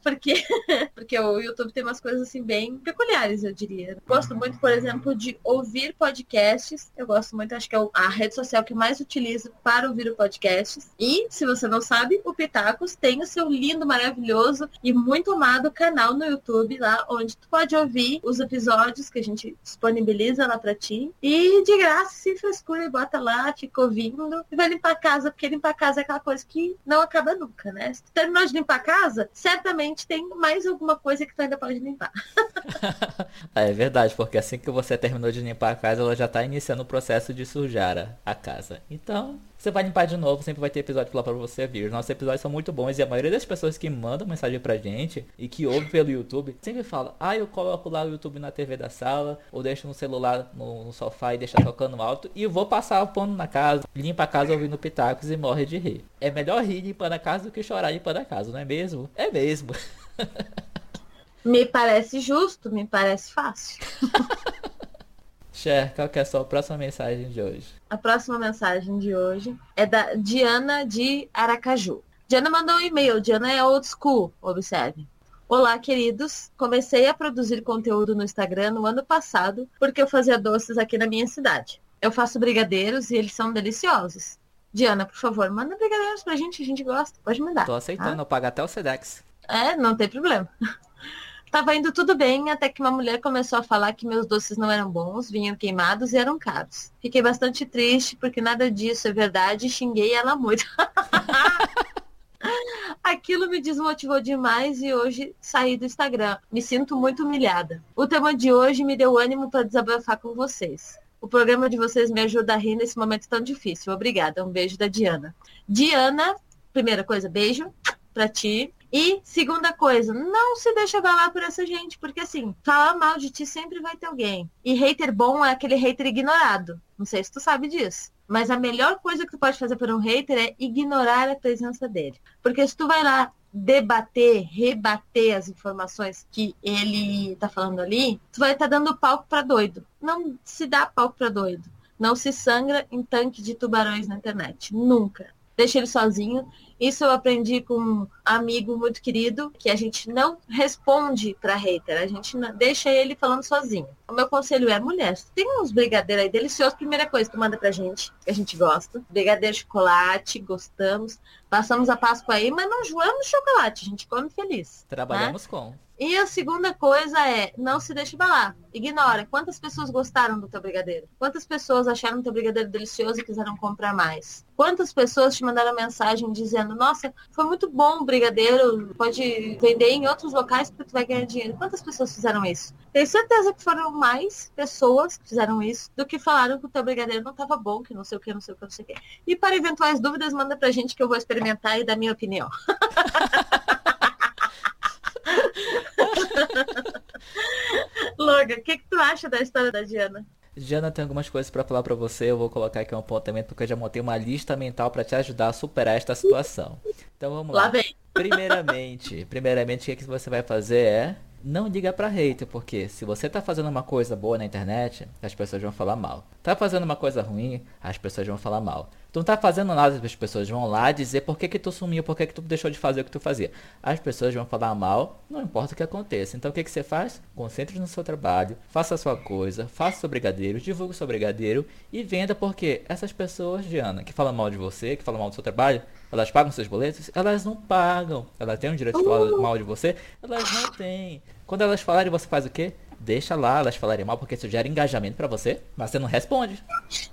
Porque, porque o YouTube tem umas coisas assim bem peculiares, eu diria. Gosto muito, por exemplo, de ouvir podcasts. Eu gosto muito, acho que é a rede social que mais utilizo para ouvir o podcasts. E, se você não sabe, o Pitacos tem o seu lindo, maravilhoso e muito amado canal no YouTube lá, onde tu pode ouvir os episódios que a gente disponibiliza lá para ti. E de graça, sem frescura, bota lá, fica ouvindo e vai limpar a casa, porque limpar a casa é aquela coisa que não acaba nunca, né? Se tu terminou de limpar a casa, certamente tem mais alguma coisa que tu ainda pode limpar. é verdade, porque assim que você terminou de limpar a casa, ela já está iniciando o processo de sujar a casa. Então, você vai limpar de novo, sempre vai ter episódio lá pra você vir. Nossos episódios são muito bons e a maioria das pessoas que mandam mensagem pra gente e que ouvem pelo YouTube sempre fala: Ah, eu coloco lá o YouTube na TV da sala, ou deixo no celular no, no sofá e deixa tocando alto e vou passar o pano na casa, limpa a casa ouvindo pitacos e morre de rir. É melhor rir limpando a casa do que chorar limpando a casa, não é mesmo? É mesmo. Me parece justo, me parece fácil. Cher, qual que é a sua próxima mensagem de hoje? A próxima mensagem de hoje é da Diana de Aracaju. Diana mandou um e-mail. Diana é old school, observe. Olá, queridos. Comecei a produzir conteúdo no Instagram no ano passado porque eu fazia doces aqui na minha cidade. Eu faço brigadeiros e eles são deliciosos. Diana, por favor, manda brigadeiros pra gente, a gente gosta. Pode mandar. Tô aceitando, tá? eu pago até o Sedex. É, não tem problema. Tava indo tudo bem, até que uma mulher começou a falar que meus doces não eram bons, vinham queimados e eram caros. Fiquei bastante triste, porque nada disso é verdade e xinguei ela muito. Aquilo me desmotivou demais e hoje saí do Instagram. Me sinto muito humilhada. O tema de hoje me deu ânimo para desabafar com vocês. O programa de vocês me ajuda a rir nesse momento tão difícil. Obrigada. Um beijo da Diana. Diana, primeira coisa, beijo para ti. E segunda coisa, não se deixa abalar por essa gente, porque assim, falar mal de ti sempre vai ter alguém. E hater bom é aquele hater ignorado. Não sei se tu sabe disso. Mas a melhor coisa que tu pode fazer por um hater é ignorar a presença dele. Porque se tu vai lá debater, rebater as informações que ele tá falando ali, tu vai estar tá dando palco para doido. Não se dá palco para doido Não se sangra em tanque de tubarões na internet. Nunca. Deixa ele sozinho isso eu aprendi com um amigo muito querido, que a gente não responde para hater, a gente deixa ele falando sozinho. O meu conselho é, mulher, tem uns brigadeiros aí deliciosos, primeira coisa que manda pra gente, que a gente gosta. Brigadeiro de chocolate, gostamos. Passamos a Páscoa aí, mas não joamos chocolate, a gente come feliz. Trabalhamos né? com. E a segunda coisa é, não se deixe balar. Ignora. Quantas pessoas gostaram do teu brigadeiro? Quantas pessoas acharam o teu brigadeiro delicioso e quiseram comprar mais? Quantas pessoas te mandaram mensagem dizendo, nossa, foi muito bom o brigadeiro, pode vender em outros locais porque tu vai ganhar dinheiro. Quantas pessoas fizeram isso? Tenho certeza que foram mais pessoas que fizeram isso do que falaram que o teu brigadeiro não estava bom, que não sei o que, não sei o que, não sei o que. E para eventuais dúvidas, manda pra gente que eu vou experimentar e dar minha opinião. Logan, o que, que tu acha da história da Diana? Diana, tem algumas coisas para falar para você. Eu vou colocar aqui um apontamento porque eu já montei uma lista mental para te ajudar a superar esta situação. Então vamos lá. Lá vem. Primeiramente, primeiramente o que, que você vai fazer é não diga pra hater, porque se você tá fazendo uma coisa boa na internet, as pessoas vão falar mal. Tá fazendo uma coisa ruim, as pessoas vão falar mal. Tu não tá fazendo nada, as pessoas vão lá dizer por que, que tu sumiu, por que, que tu deixou de fazer o que tu fazia. As pessoas vão falar mal, não importa o que aconteça. Então o que, que você faz? Concentre no seu trabalho, faça a sua coisa, faça o seu brigadeiro, divulgue o seu brigadeiro e venda, porque essas pessoas, Diana, que falam mal de você, que falam mal do seu trabalho, elas pagam seus boletos? Elas não pagam. Elas têm o direito de falar mal de você? Elas não têm. Quando elas falarem, você faz o quê? deixa lá elas falarem mal, porque isso gera engajamento para você, mas você não responde.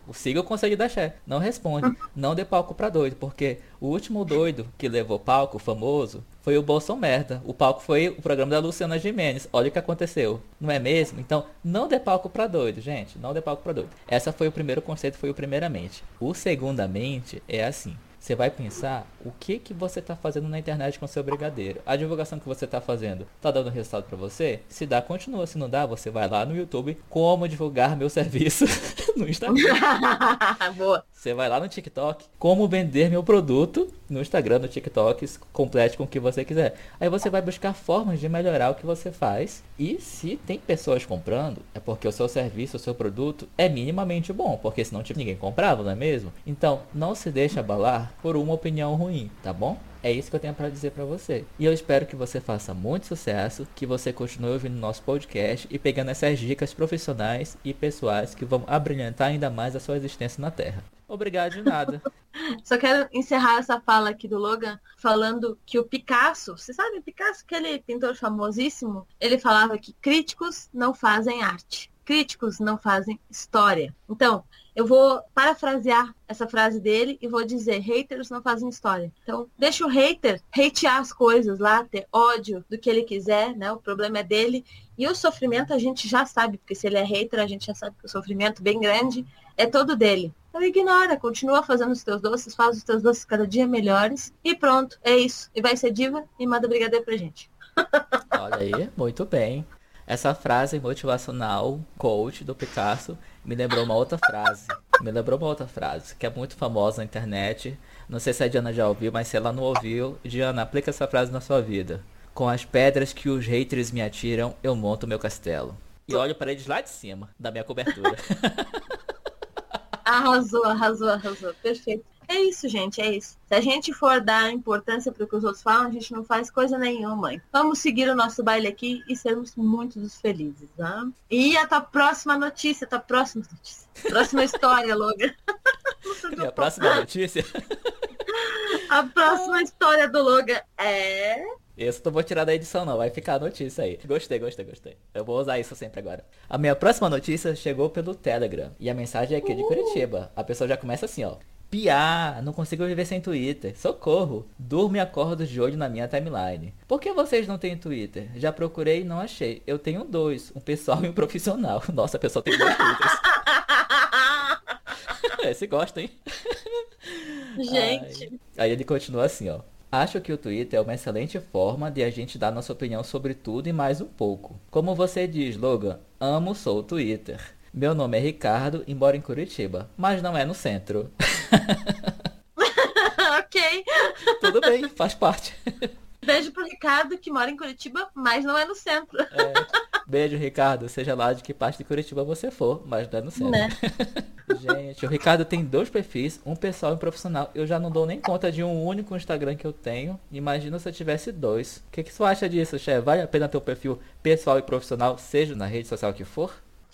O siga o conselho da Xé. Não responde. Não dê palco pra doido, porque o último doido que levou palco, famoso, foi o Bolson Merda. O palco foi o programa da Luciana Gimenez. Olha o que aconteceu. Não é mesmo? Então, não dê palco pra doido, gente. Não dê palco pra doido. Essa foi o primeiro conceito, foi o primeiramente. O segundamente é assim. Você vai pensar o que que você está fazendo na internet com seu brigadeiro. A divulgação que você está fazendo está dando resultado para você? Se dá, continua. Se não dá, você vai lá no YouTube como divulgar meu serviço no Instagram. Boa. Você vai lá no TikTok, como vender meu produto no Instagram, no TikTok, complete com o que você quiser. Aí você vai buscar formas de melhorar o que você faz. E se tem pessoas comprando, é porque o seu serviço, o seu produto é minimamente bom, porque senão tipo, ninguém comprava, não é mesmo? Então, não se deixe abalar por uma opinião ruim, tá bom? É isso que eu tenho para dizer para você. E eu espero que você faça muito sucesso, que você continue ouvindo nosso podcast e pegando essas dicas profissionais e pessoais que vão abrilhantar ainda mais a sua existência na Terra. Obrigado de nada. Só quero encerrar essa fala aqui do Logan falando que o Picasso, você sabe, Picasso, aquele pintor famosíssimo, ele falava que críticos não fazem arte, críticos não fazem história. Então, eu vou parafrasear essa frase dele e vou dizer: haters não fazem história. Então, deixa o hater hatear as coisas lá, ter ódio do que ele quiser, né? O problema é dele. E o sofrimento a gente já sabe, porque se ele é hater, a gente já sabe que o sofrimento bem grande é todo dele. Então ignora, continua fazendo os teus doces, faz os teus doces cada dia melhores e pronto, é isso. E vai ser diva e manda brigadeiro pra gente. Olha aí, muito bem. Essa frase motivacional, coach do Picasso, me lembrou uma outra frase. Me lembrou uma outra frase, que é muito famosa na internet. Não sei se a Diana já ouviu, mas se ela não ouviu, Diana, aplica essa frase na sua vida. Com as pedras que os haters me atiram, eu monto meu castelo. E olho para eles lá de cima, da minha cobertura. Arrasou, arrasou, arrasou. Perfeito. É isso, gente, é isso. Se a gente for dar importância para o que os outros falam, a gente não faz coisa nenhuma. Vamos seguir o nosso baile aqui e sermos muitos felizes, tá? E a tua próxima notícia, a tua próxima notícia. Próxima história, Logan. E a próxima notícia? a próxima história do Logan é... Isso não vou tirar da edição não, vai ficar a notícia aí. Gostei, gostei, gostei. Eu vou usar isso sempre agora. A minha próxima notícia chegou pelo Telegram. E a mensagem é aqui de Curitiba. A pessoa já começa assim, ó. Piá, não consigo viver sem Twitter. Socorro. Durmo e acordo de olho na minha timeline. Por que vocês não têm Twitter? Já procurei e não achei. Eu tenho dois, um pessoal e um profissional. Nossa, a pessoa tem dois Twitters. Esse gosta, hein? Gente. Aí, aí ele continua assim, ó. Acho que o Twitter é uma excelente forma de a gente dar nossa opinião sobre tudo e mais um pouco. Como você diz, Logan, amo sou o Twitter. Meu nome é Ricardo e moro em Curitiba, mas não é no centro. ok. Tudo bem, faz parte. Beijo pro Ricardo, que mora em Curitiba, mas não é no centro. É. Beijo, Ricardo. Seja lá de que parte de Curitiba você for, mas não é no centro. Né? Gente, o Ricardo tem dois perfis, um pessoal e um profissional. Eu já não dou nem conta de um único Instagram que eu tenho. Imagina se eu tivesse dois. O que, que você acha disso, chefe? Vale a pena ter o um perfil pessoal e profissional, seja na rede social que for?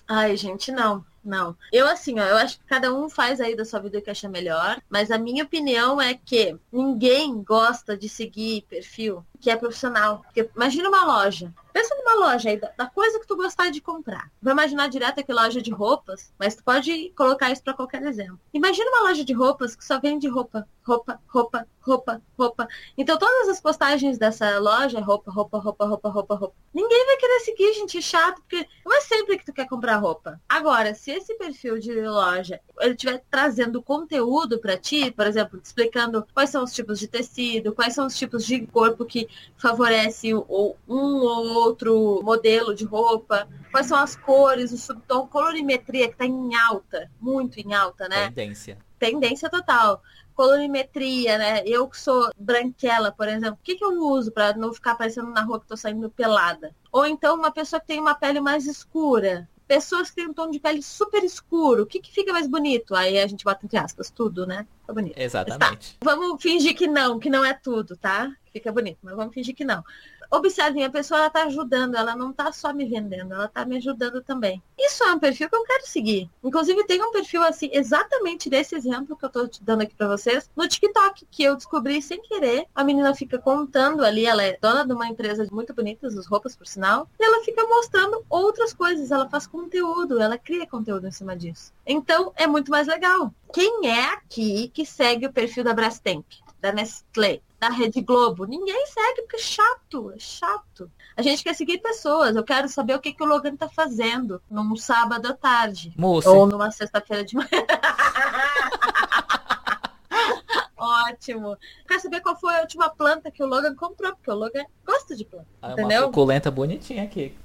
Ai, gente, não. Não. Eu, assim, ó, eu acho que cada um faz aí da sua vida o que acha melhor, mas a minha opinião é que ninguém gosta de seguir perfil que é profissional. Porque imagina uma loja. Pensa numa loja aí, da, da coisa que tu gostar de comprar. Vai imaginar direto aqui loja de roupas, mas tu pode colocar isso para qualquer exemplo. Imagina uma loja de roupas que só vende roupa, roupa, roupa, roupa, roupa. Então todas as postagens dessa loja é roupa, roupa, roupa, roupa, roupa, roupa. Ninguém vai querer seguir, gente, é chato, porque não é sempre que tu quer comprar roupa. Agora, se esse perfil de loja ele estiver trazendo conteúdo para ti, por exemplo, explicando quais são os tipos de tecido, quais são os tipos de corpo que favorece um ou outro modelo de roupa, quais são as cores, o subtom, colorimetria que está em alta, muito em alta, né? Tendência. Tendência total colorimetria, né? Eu que sou branquela, por exemplo, o que, que eu uso para não ficar aparecendo na rua que tô saindo pelada? Ou então uma pessoa que tem uma pele mais escura, pessoas que têm um tom de pele super escuro, o que, que fica mais bonito? Aí a gente bota entre aspas tudo, né? Fica bonito. Exatamente. Tá. Vamos fingir que não, que não é tudo, tá? Fica bonito, mas vamos fingir que não observem, a pessoa ela tá ajudando, ela não tá só me vendendo, ela tá me ajudando também. Isso é um perfil que eu quero seguir. Inclusive, tem um perfil assim, exatamente desse exemplo que eu tô te dando aqui para vocês, no TikTok, que eu descobri sem querer. A menina fica contando ali, ela é dona de uma empresa muito bonita, as roupas, por sinal, e ela fica mostrando outras coisas, ela faz conteúdo, ela cria conteúdo em cima disso. Então, é muito mais legal. Quem é aqui que segue o perfil da Brastemp? Da Nestlé? da Rede Globo. Ninguém segue porque é chato, é chato. A gente quer seguir pessoas. Eu quero saber o que, que o Logan tá fazendo num sábado à tarde. Moça. Ou numa sexta-feira de manhã. Ótimo. Quero saber qual foi a última planta que o Logan comprou, porque o Logan gosta de planta. Ah, entendeu? Uma suculenta bonitinha aqui.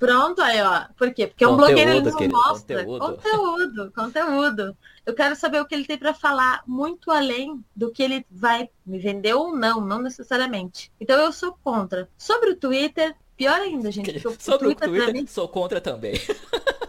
Pronto, aí, ó. Por quê? Porque conteúdo, um blogueiro ele não querido, mostra conteúdo. conteúdo, conteúdo. Eu quero saber o que ele tem para falar muito além do que ele vai me vender ou não, não necessariamente. Então eu sou contra. Sobre o Twitter, pior ainda, gente. Sobre o Twitter, o Twitter mim... sou contra também.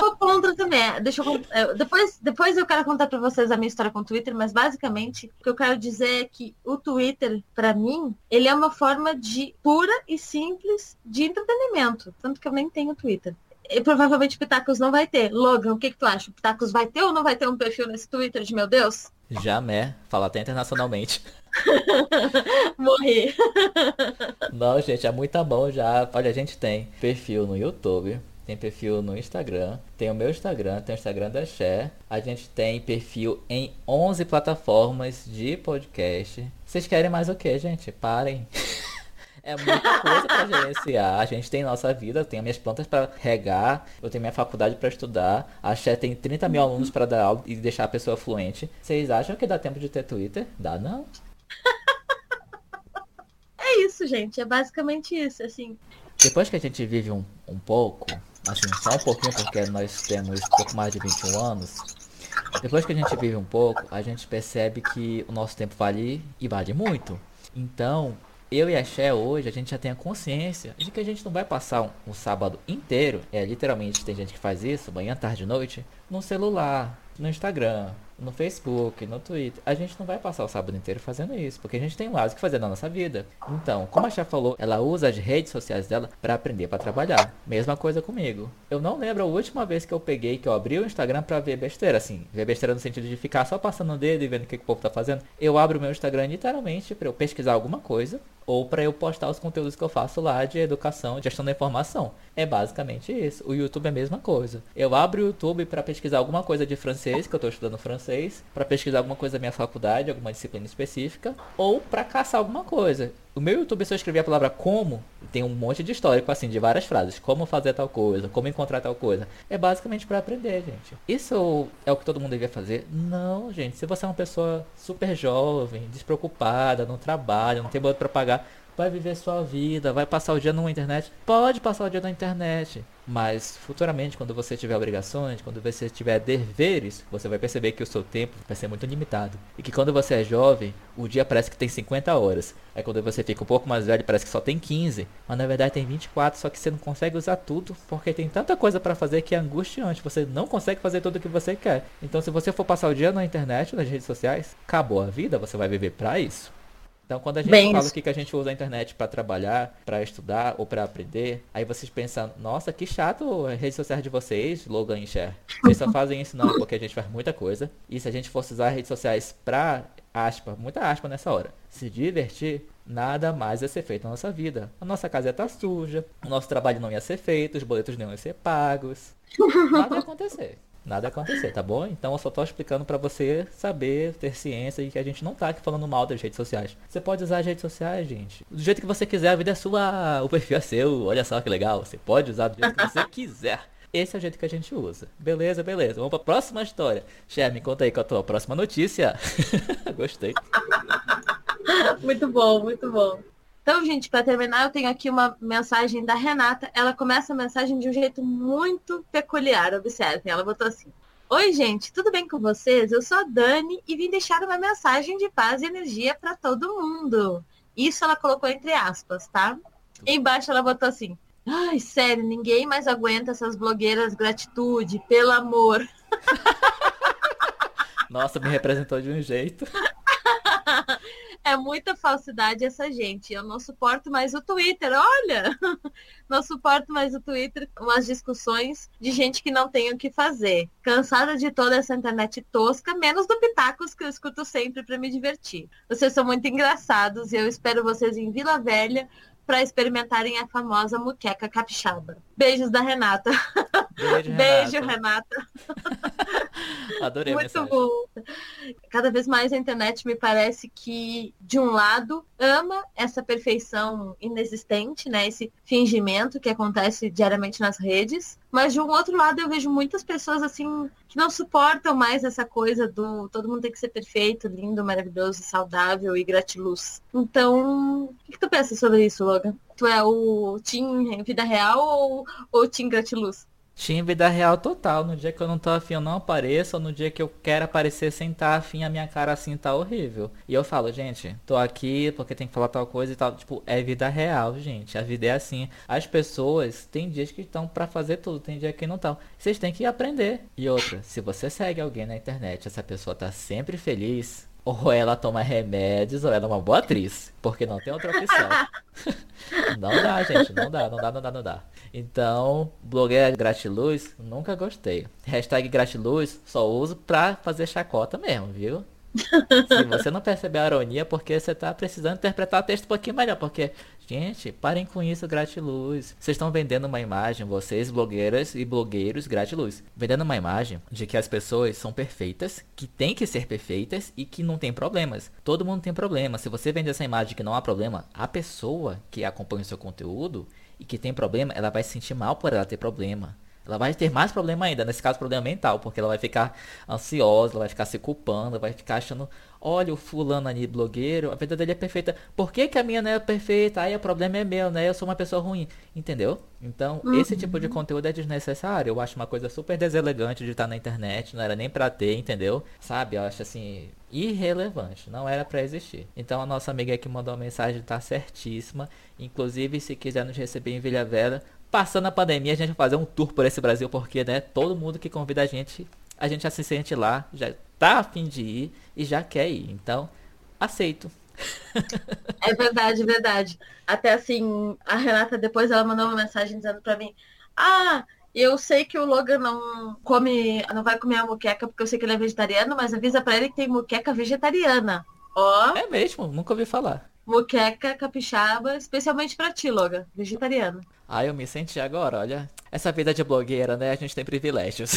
sou contra também. Deixa eu, depois, depois eu quero contar para vocês a minha história com o Twitter, mas basicamente o que eu quero dizer é que o Twitter, para mim, ele é uma forma de pura e simples de entretenimento. Tanto que eu nem tenho Twitter. E provavelmente o Pitacos não vai ter. Logan, o que, que tu acha? O Pitacos vai ter ou não vai ter um perfil nesse Twitter de meu Deus? Jamais. Fala até internacionalmente. Morri. Não, gente, é muito bom já. Olha, a gente tem perfil no YouTube, tem perfil no Instagram, tem o meu Instagram, tem o Instagram da Cher. A gente tem perfil em 11 plataformas de podcast. Vocês querem mais o que, gente? Parem. É muita coisa para gerenciar. A gente tem nossa vida, eu tenho minhas plantas para regar, eu tenho minha faculdade para estudar. A Cher tem 30 mil alunos para dar aula e deixar a pessoa fluente. Vocês acham que dá tempo de ter Twitter? Dá não. É isso, gente. É basicamente isso, assim. Depois que a gente vive um, um pouco, assim, só um pouquinho, porque nós temos pouco mais de 21 anos. Depois que a gente vive um pouco, a gente percebe que o nosso tempo vale e vale muito. Então, eu e a Xé hoje, a gente já tem a consciência de que a gente não vai passar um, um sábado inteiro, é literalmente tem gente que faz isso, manhã, tarde, noite, no celular, no Instagram, no Facebook, no Twitter. A gente não vai passar o sábado inteiro fazendo isso, porque a gente tem mais o que fazer na nossa vida. Então, como a Chá falou, ela usa as redes sociais dela para aprender para trabalhar. Mesma coisa comigo. Eu não lembro a última vez que eu peguei, que eu abri o Instagram para ver besteira, assim, ver besteira no sentido de ficar só passando o dedo e vendo o que, que o povo tá fazendo. Eu abro o meu Instagram literalmente para eu pesquisar alguma coisa ou para eu postar os conteúdos que eu faço lá de educação, de gestão da informação. É basicamente isso. O YouTube é a mesma coisa. Eu abro o YouTube para pesquisar alguma coisa de francês, que eu estou estudando francês, para pesquisar alguma coisa da minha faculdade, alguma disciplina específica, ou para caçar alguma coisa. O meu YouTube, se eu escrever a palavra como, tem um monte de histórico, assim, de várias frases. Como fazer tal coisa, como encontrar tal coisa. É basicamente para aprender, gente. Isso é o que todo mundo devia fazer? Não, gente. Se você é uma pessoa super jovem, despreocupada, não trabalha, não tem boleto para pagar, vai viver sua vida, vai passar o dia na internet. Pode passar o dia na internet. Mas futuramente, quando você tiver obrigações, quando você tiver deveres, você vai perceber que o seu tempo vai ser muito limitado. E que quando você é jovem, o dia parece que tem 50 horas. Aí quando você fica um pouco mais velho, parece que só tem 15. Mas na verdade tem 24, só que você não consegue usar tudo, porque tem tanta coisa para fazer que é angustiante. Você não consegue fazer tudo o que você quer. Então se você for passar o dia na internet, nas redes sociais, acabou a vida, você vai viver para isso. Então, quando a gente Bem, fala o que, que a gente usa a internet para trabalhar, para estudar ou para aprender, aí vocês pensam, nossa, que chato as redes sociais de vocês, Logan e Cher. Vocês só fazem isso não, porque a gente faz muita coisa. E se a gente fosse usar as redes sociais para aspa, muita aspa nessa hora, se divertir, nada mais ia ser feito na nossa vida. A nossa casa ia estar tá suja, o nosso trabalho não ia ser feito, os boletos não iam ser pagos. Nada ia acontecer nada acontecer, tá bom? Então eu só tô explicando para você saber, ter ciência e que a gente não tá aqui falando mal das redes sociais. Você pode usar as redes sociais, gente, do jeito que você quiser, a vida é sua, o perfil é seu, olha só que legal, você pode usar do jeito que você quiser. Esse é o jeito que a gente usa. Beleza, beleza. Vamos pra próxima história. Cher, me conta aí qual a tua próxima notícia. Gostei. muito bom, muito bom. Então, gente, para terminar, eu tenho aqui uma mensagem da Renata. Ela começa a mensagem de um jeito muito peculiar. Observem, ela botou assim: Oi, gente, tudo bem com vocês? Eu sou a Dani e vim deixar uma mensagem de paz e energia para todo mundo. Isso ela colocou entre aspas, tá? Embaixo ela botou assim: Ai, sério, ninguém mais aguenta essas blogueiras gratitude, pelo amor. Nossa, me representou de um jeito. É muita falsidade essa gente. Eu não suporto mais o Twitter. Olha, não suporto mais o Twitter. Umas discussões de gente que não tem o que fazer. Cansada de toda essa internet tosca, menos do Pitacos que eu escuto sempre para me divertir. Vocês são muito engraçados e eu espero vocês em Vila Velha para experimentarem a famosa muqueca capixaba. Beijos da Renata. Beijo, Beijo Renata. Adorei Muito bom. Cada vez mais a internet me parece que, de um lado, ama essa perfeição inexistente, né? Esse fingimento que acontece diariamente nas redes. Mas de um outro lado eu vejo muitas pessoas assim que não suportam mais essa coisa do todo mundo tem que ser perfeito, lindo, maravilhoso, saudável e gratiluz. Então, o que, que tu pensa sobre isso, Logan? Tu é o Team Vida Real ou o Team Gratiluz? Tinha vida real total. No dia que eu não tô afim, eu não apareço. No dia que eu quero aparecer sem estar tá afim, a minha cara assim tá horrível. E eu falo, gente, tô aqui porque tem que falar tal coisa e tal. Tipo, é vida real, gente. A vida é assim. As pessoas, tem dias que estão para fazer tudo, tem dia que não estão. Vocês têm que aprender. E outra, se você segue alguém na internet, essa pessoa tá sempre feliz, ou ela toma remédios, ou ela é uma boa atriz. Porque não tem outra opção. não dá, gente. Não dá, não dá, não dá, não dá. Então, blogueira gratiluz, nunca gostei. Hashtag gratiluz, só uso pra fazer chacota mesmo, viu? Se você não perceber a ironia, porque você tá precisando interpretar o texto um pouquinho melhor, porque Gente, parem com isso, gratiluz. Vocês estão vendendo uma imagem, vocês, blogueiras e blogueiros gratiluz. Vendendo uma imagem de que as pessoas são perfeitas, que tem que ser perfeitas e que não tem problemas. Todo mundo tem problema. Se você vende essa imagem que não há problema, a pessoa que acompanha o seu conteúdo e que tem problema, ela vai se sentir mal por ela ter problema. Ela vai ter mais problema ainda, nesse caso problema mental, porque ela vai ficar ansiosa, ela vai ficar se culpando, vai ficar achando, olha o fulano ali, blogueiro, a vida dele é perfeita. Por que, que a minha não é perfeita? Aí o problema é meu, né? Eu sou uma pessoa ruim. Entendeu? Então, uhum. esse tipo de conteúdo é desnecessário. Eu acho uma coisa super deselegante de estar na internet, não era nem pra ter, entendeu? Sabe? Eu acho assim, irrelevante, não era para existir. Então a nossa amiga que mandou a mensagem tá certíssima. Inclusive, se quiser nos receber em Vilha Velha, passando a pandemia, a gente vai fazer um tour por esse Brasil, porque, né, todo mundo que convida a gente, a gente já se sente lá, já tá a fim de ir e já quer ir. Então, aceito. É verdade, verdade. Até assim, a Renata depois ela mandou uma mensagem dizendo para mim: "Ah, eu sei que o Logan não come, não vai comer a muqueca porque eu sei que ele é vegetariano, mas avisa para ele que tem muqueca vegetariana." Ó. É mesmo, nunca ouvi falar. Muqueca capixaba, especialmente para ti, Logan, vegetariano. Ah, eu me senti agora, olha. Essa vida de blogueira, né? A gente tem privilégios.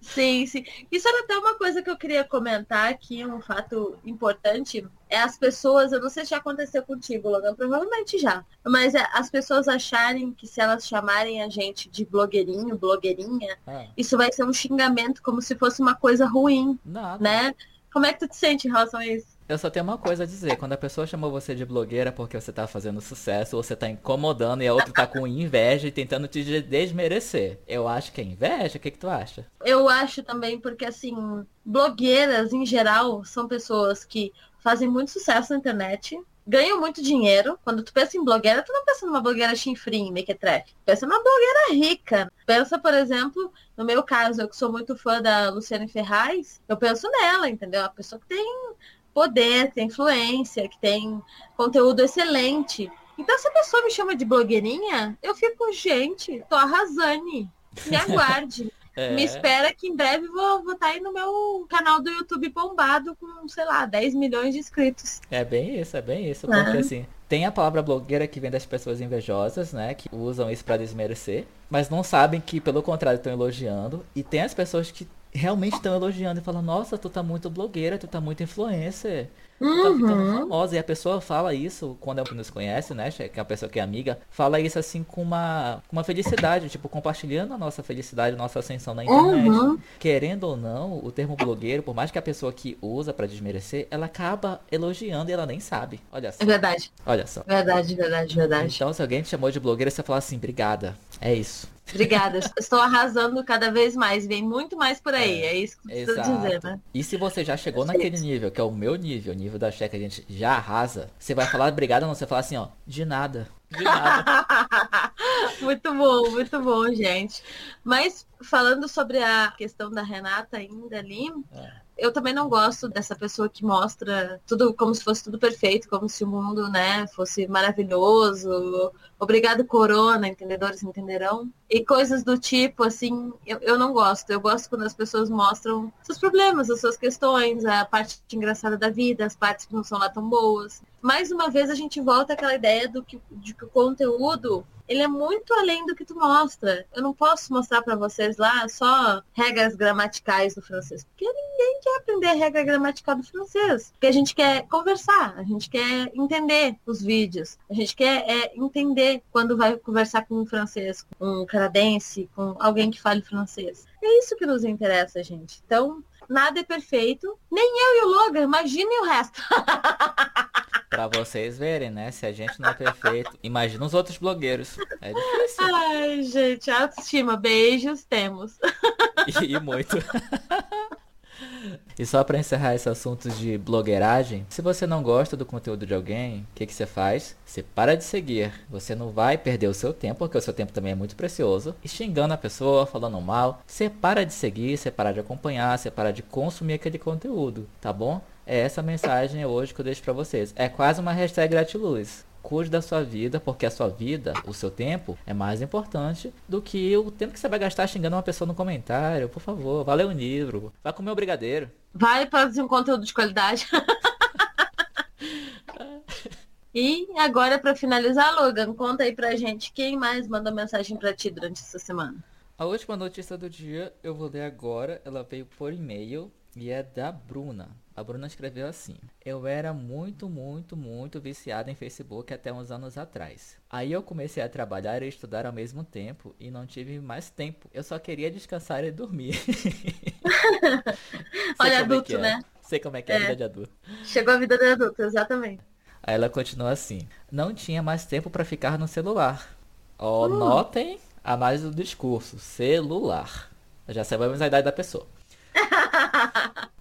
sim, sim. Isso era até uma coisa que eu queria comentar aqui, um fato importante. É as pessoas, eu não sei se já aconteceu contigo, Logan, provavelmente já. Mas é as pessoas acharem que se elas chamarem a gente de blogueirinho, blogueirinha, é. isso vai ser um xingamento como se fosse uma coisa ruim. Nada. Né? Como é que tu te sente em relação a isso? Eu só tenho uma coisa a dizer. Quando a pessoa chamou você de blogueira porque você tá fazendo sucesso, você tá incomodando e a outra tá com inveja e tentando te desmerecer. Eu acho que é inveja. O que, que tu acha? Eu acho também porque, assim, blogueiras em geral são pessoas que fazem muito sucesso na internet, ganham muito dinheiro. Quando tu pensa em blogueira, tu não pensa numa blogueira chinfrim, mequetrefe. Pensa numa blogueira rica. Pensa, por exemplo, no meu caso, eu que sou muito fã da Luciane Ferraz, eu penso nela, entendeu? A pessoa que tem poder, que tem influência, que tem conteúdo excelente. Então, se a pessoa me chama de blogueirinha, eu fico, gente, tô arrasando. Me aguarde. É. Me espera que em breve vou estar tá aí no meu canal do YouTube bombado com, sei lá, 10 milhões de inscritos. É bem isso, é bem isso. É. Porque assim, tem a palavra blogueira que vem das pessoas invejosas, né? Que usam isso para desmerecer, mas não sabem que, pelo contrário, estão elogiando. E tem as pessoas que realmente estão elogiando e falam, nossa, tu tá muito blogueira, tu tá muito influencer. Uhum. Tá ficando uhum. famosa. E a pessoa fala isso, quando ela nos conhece, né? Que é a pessoa que é amiga, fala isso assim com uma, com uma felicidade, tipo, compartilhando a nossa felicidade, a nossa ascensão na internet. Uhum. Querendo ou não, o termo blogueiro, por mais que a pessoa que usa para desmerecer, ela acaba elogiando e ela nem sabe. Olha só. É verdade. Olha só. Verdade, verdade, verdade. Então, se alguém te chamou de blogueira, você fala assim, obrigada. É isso. Obrigada. Estou arrasando cada vez mais. Vem muito mais por aí. É, é isso que eu preciso dizer, né? E se você já chegou naquele nível, que é o meu nível, o nível da checa, a gente já arrasa, você vai falar obrigada, não, você fala assim, ó, de nada. De nada. muito bom, muito bom, gente. Mas falando sobre a questão da Renata ainda ali, é eu também não gosto dessa pessoa que mostra tudo como se fosse tudo perfeito, como se o mundo, né, fosse maravilhoso. Obrigado, Corona, entendedores entenderão. E coisas do tipo, assim, eu, eu não gosto. Eu gosto quando as pessoas mostram seus problemas, as suas questões, a parte engraçada da vida, as partes que não são lá tão boas. Mais uma vez a gente volta àquela ideia do que, de que o conteúdo ele é muito além do que tu mostra. Eu não posso mostrar para vocês lá só regras gramaticais do francês, porque ninguém quer aprender a regra gramatical do francês. Porque a gente quer conversar, a gente quer entender os vídeos, a gente quer é, entender quando vai conversar com um francês, com um canadense, com alguém que fale francês. É isso que nos interessa, gente. Então, nada é perfeito, nem eu e o Logan, imaginem o resto. Pra vocês verem, né? Se a gente não é perfeito, imagina os outros blogueiros. É difícil. Ai, gente, autoestima. Beijos, temos. E, e muito. E só para encerrar esse assunto de blogueiragem, se você não gosta do conteúdo de alguém, o que, que você faz? Você para de seguir. Você não vai perder o seu tempo, porque o seu tempo também é muito precioso. E xingando a pessoa, falando mal. Você para de seguir, você para de acompanhar, você para de consumir aquele conteúdo, tá bom? É essa mensagem hoje que eu deixo para vocês. É quase uma hashtag gratiluz. Cuide da sua vida, porque a sua vida, o seu tempo, é mais importante do que o tempo que você vai gastar xingando uma pessoa no comentário. Por favor, vá ler um livro, vá comer um brigadeiro. Vai produzir um conteúdo de qualidade. e agora, para finalizar, Logan, conta aí pra gente quem mais mandou mensagem para ti durante essa semana. A última notícia do dia eu vou ler agora. Ela veio por e-mail e é da Bruna. A Bruna escreveu assim: Eu era muito, muito, muito viciada em Facebook até uns anos atrás. Aí eu comecei a trabalhar e estudar ao mesmo tempo e não tive mais tempo. Eu só queria descansar e dormir. Olha, é adulto, é né? Sei como é que é, é a vida de adulto. Chegou a vida de adulto, exatamente. Aí ela continua assim: Não tinha mais tempo para ficar no celular. Ó, oh, uh. notem a mais do discurso: celular. Já sabemos a idade da pessoa.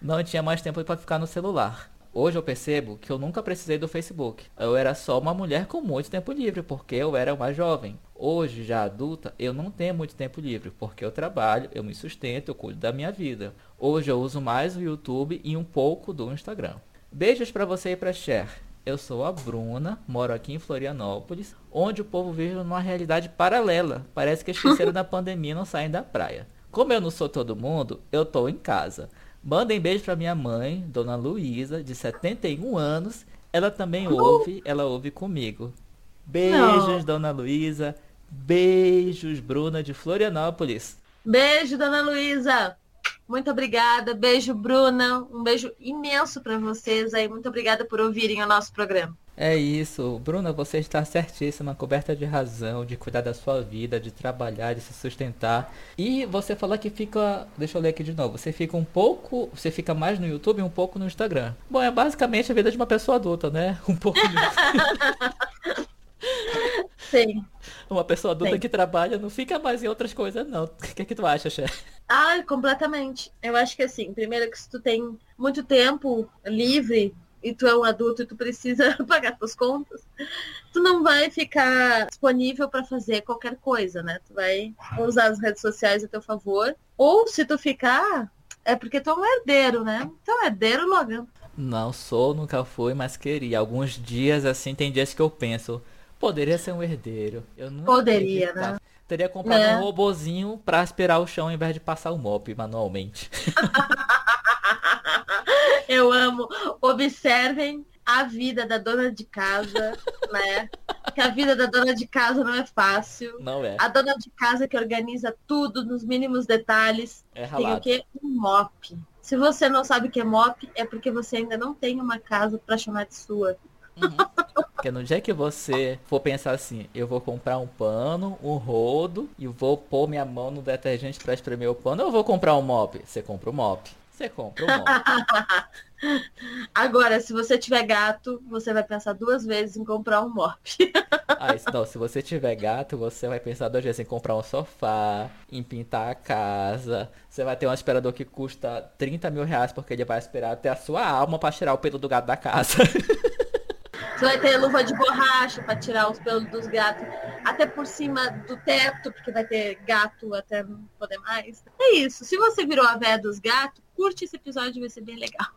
não tinha mais tempo para ficar no celular. Hoje eu percebo que eu nunca precisei do Facebook. Eu era só uma mulher com muito tempo livre, porque eu era mais jovem. Hoje, já adulta, eu não tenho muito tempo livre, porque eu trabalho, eu me sustento, eu cuido da minha vida. Hoje eu uso mais o YouTube e um pouco do Instagram. Beijos para você e para Cher. Eu sou a Bruna, moro aqui em Florianópolis, onde o povo vive numa realidade paralela. Parece que esqueceram da pandemia e não saem da praia. Como eu não sou todo mundo, eu tô em casa. Mandem beijo para minha mãe, Dona Luísa, de 71 anos. Ela também ouve, ela ouve comigo. Beijos, Não. Dona Luísa. Beijos, Bruna de Florianópolis. Beijo, Dona Luísa. Muito obrigada. Beijo, Bruna. Um beijo imenso para vocês aí. Muito obrigada por ouvirem o nosso programa. É isso, Bruna, você está certíssima, coberta de razão, de cuidar da sua vida, de trabalhar, de se sustentar. E você falou que fica, deixa eu ler aqui de novo, você fica um pouco, você fica mais no YouTube e um pouco no Instagram. Bom, é basicamente a vida de uma pessoa adulta, né? Um pouco de... Sim. Uma pessoa adulta Sim. que trabalha não fica mais em outras coisas, não. O que, é que tu acha, Xé? Ah, completamente. Eu acho que assim, primeiro que se tu tem muito tempo livre e tu é um adulto e tu precisa pagar tuas contas, tu não vai ficar disponível para fazer qualquer coisa, né? Tu vai usar as redes sociais a teu favor. Ou se tu ficar, é porque tu é um herdeiro, né? Tu é um herdeiro, Logan. Não sou, nunca fui, mas queria. Alguns dias, assim, tem dias que eu penso, poderia ser um herdeiro. Eu não Poderia, né? Teria comprado é. um robozinho pra aspirar o chão ao invés de passar o mop manualmente. Eu amo. Observem a vida da dona de casa, né? Que a vida da dona de casa não é fácil. Não é. A dona de casa que organiza tudo nos mínimos detalhes. É tem o quê? Um mop. Se você não sabe o que é mop, é porque você ainda não tem uma casa para chamar de sua. Uhum. Porque no dia que você for pensar assim, eu vou comprar um pano, um rodo e vou pôr minha mão no detergente para espremer o pano, eu vou comprar um mop. Você compra o mop. Você compra um mop. Agora, se você tiver gato, você vai pensar duas vezes em comprar um mop. ah, não. Se você tiver gato, você vai pensar duas vezes em comprar um sofá, em pintar a casa. Você vai ter um aspirador que custa 30 mil reais porque ele vai aspirar até a sua alma para tirar o pelo do gato da casa. Você vai ter luva de borracha para tirar os pelos dos gatos, até por cima do teto, porque vai ter gato até não poder mais. É isso. Se você virou a véia dos gatos, curte esse episódio, vai ser bem legal.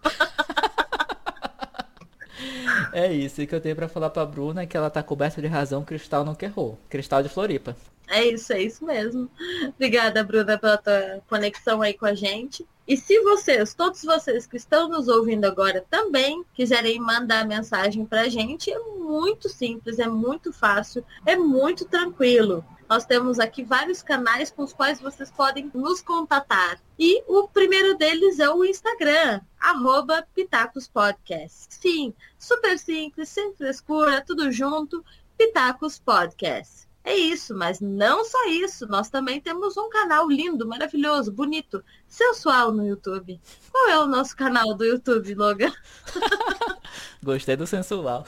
É isso que eu tenho para falar pra Bruna, é que ela tá coberta de razão, Cristal não querrou. Cristal de Floripa. É isso, é isso mesmo. Obrigada, Bruna, pela tua conexão aí com a gente. E se vocês, todos vocês que estão nos ouvindo agora também quiserem mandar mensagem para a gente, é muito simples, é muito fácil, é muito tranquilo. Nós temos aqui vários canais com os quais vocês podem nos contatar. E o primeiro deles é o Instagram, arroba Pitacos Podcast. Sim, super simples, sem frescura, tudo junto, Pitacos Podcast. É isso, mas não só isso. Nós também temos um canal lindo, maravilhoso, bonito, sensual no YouTube. Qual é o nosso canal do YouTube, Logan? Gostei do sensual.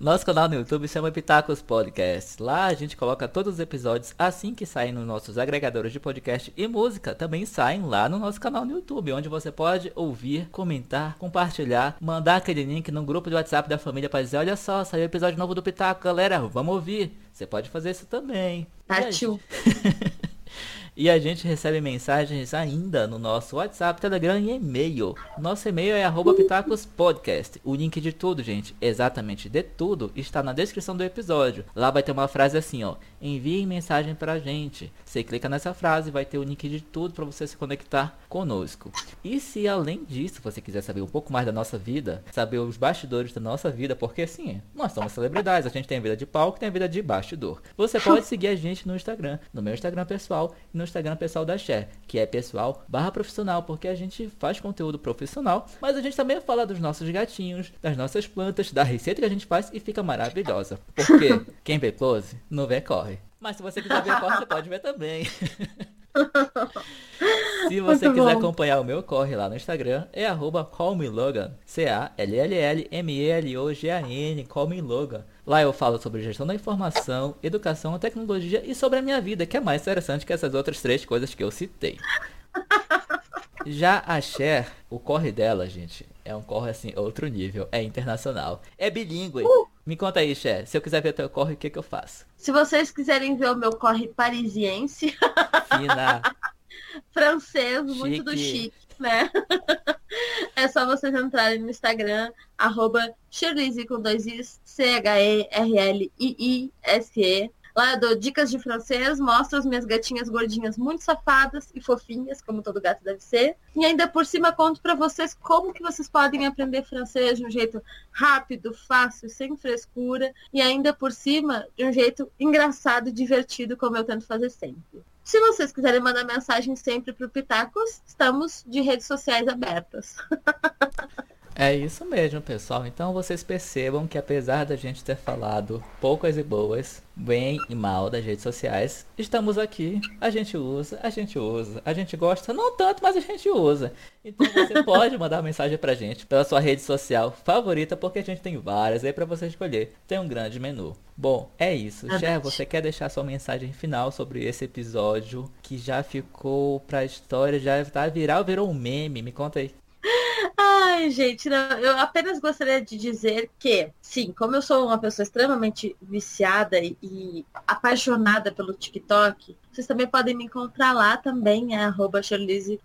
Nosso canal no YouTube chama Pitacos Podcast. Lá a gente coloca todos os episódios assim que saem nos nossos agregadores de podcast e música. Também saem lá no nosso canal no YouTube, onde você pode ouvir, comentar, compartilhar, mandar aquele link no grupo de WhatsApp da família para dizer: olha só, saiu o episódio novo do Pitaco, galera, vamos ouvir. Você pode fazer isso também. Partiu. E a gente recebe mensagens ainda no nosso WhatsApp, Telegram e e-mail. Nosso e-mail é pitacospodcast. O link de tudo, gente, exatamente de tudo, está na descrição do episódio. Lá vai ter uma frase assim, ó. Envie mensagem pra gente. Você clica nessa frase, vai ter o link de tudo para você se conectar conosco. E se além disso você quiser saber um pouco mais da nossa vida, saber os bastidores da nossa vida, porque assim, nós somos celebridades, a gente tem a vida de palco, tem a vida de bastidor. Você pode seguir a gente no Instagram, no meu Instagram pessoal e no no Instagram pessoal da Share, que é pessoal barra profissional, porque a gente faz conteúdo profissional, mas a gente também fala dos nossos gatinhos, das nossas plantas, da receita que a gente faz e fica maravilhosa. Porque quem vê close, não vê corre. Mas se você quiser ver corre, você pode ver também. Se você Muito quiser bom. acompanhar o meu corre lá no Instagram, é arroba callmelogan, C-A-L-L-L-M-E-L-O-G-A-N, callmelogan. Lá eu falo sobre gestão da informação, educação, tecnologia e sobre a minha vida, que é mais interessante que essas outras três coisas que eu citei. Já a Cher, o corre dela, gente, é um corre assim, outro nível, é internacional. É bilíngue. Uh! Me conta aí, Cher, se eu quiser ver teu corre, o que, que eu faço? Se vocês quiserem ver o meu corre parisiense. Fina. francês, chique. muito do chique, né? é só vocês entrarem no Instagram, arroba com dois Is, C-H-E-R-L-I-I-S-E. Lá eu dou dicas de francês, mostro as minhas gatinhas gordinhas muito safadas e fofinhas, como todo gato deve ser. E ainda por cima conto para vocês como que vocês podem aprender francês de um jeito rápido, fácil, sem frescura e ainda por cima de um jeito engraçado e divertido, como eu tento fazer sempre. Se vocês quiserem mandar mensagem sempre pro Pitacos, estamos de redes sociais abertas. É isso mesmo, pessoal. Então vocês percebam que apesar da gente ter falado poucas e boas, bem e mal das redes sociais, estamos aqui, a gente usa, a gente usa, a gente gosta, não tanto, mas a gente usa. Então você pode mandar mensagem pra gente pela sua rede social favorita, porque a gente tem várias aí para você escolher. Tem um grande menu. Bom, é isso. Cher, você quer deixar sua mensagem final sobre esse episódio que já ficou pra história, já tá viral, virou um meme? Me conta aí. Ai, gente, não, eu apenas gostaria de dizer que, sim, como eu sou uma pessoa extremamente viciada e, e apaixonada pelo TikTok, vocês também podem me encontrar lá também, é arroba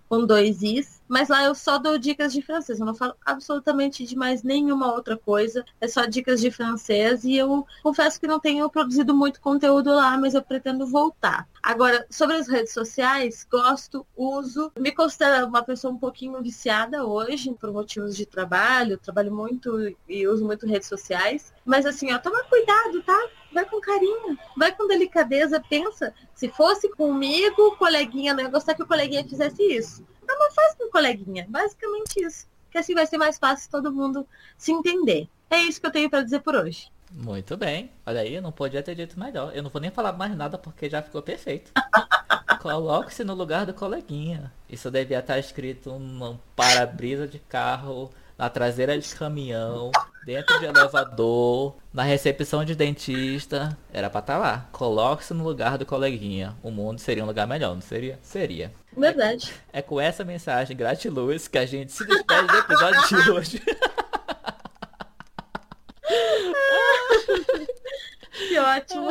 com dois is. Mas lá eu só dou dicas de francês, eu não falo absolutamente de mais nenhuma outra coisa. É só dicas de francês e eu confesso que não tenho produzido muito conteúdo lá, mas eu pretendo voltar. Agora, sobre as redes sociais, gosto, uso, me considero uma pessoa um pouquinho viciada hoje, por motivos de trabalho, trabalho muito e uso muito redes sociais. Mas assim, ó, toma cuidado, tá? Vai com carinho, vai com delicadeza, pensa. Se fosse comigo, o coleguinha não ia gostar que o coleguinha fizesse isso. Então não faz com o coleguinha. Basicamente isso. Que assim vai ser mais fácil todo mundo se entender. É isso que eu tenho para dizer por hoje. Muito bem. Olha aí, eu não podia ter dito melhor. Eu não vou nem falar mais nada porque já ficou perfeito. Coloque-se no lugar do coleguinha. Isso devia estar escrito num para-brisa de carro, na traseira de caminhão, dentro de elevador, na recepção de dentista. Era pra estar tá lá. Coloque-se no lugar do coleguinha. O mundo seria um lugar melhor, não seria? Seria. Verdade. É, é com essa mensagem gratiluz que a gente se despede do episódio de hoje. que ótimo.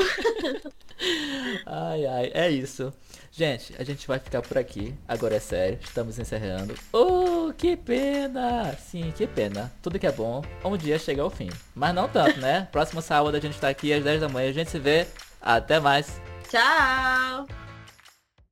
Ai, ai, é isso. Gente, a gente vai ficar por aqui. Agora é sério, estamos encerrando. Oh, que pena! Sim, que pena. Tudo que é bom, um dia chega ao fim. Mas não tanto, né? Próximo sábado a gente tá aqui às 10 da manhã. A gente se vê. Até mais. Tchau!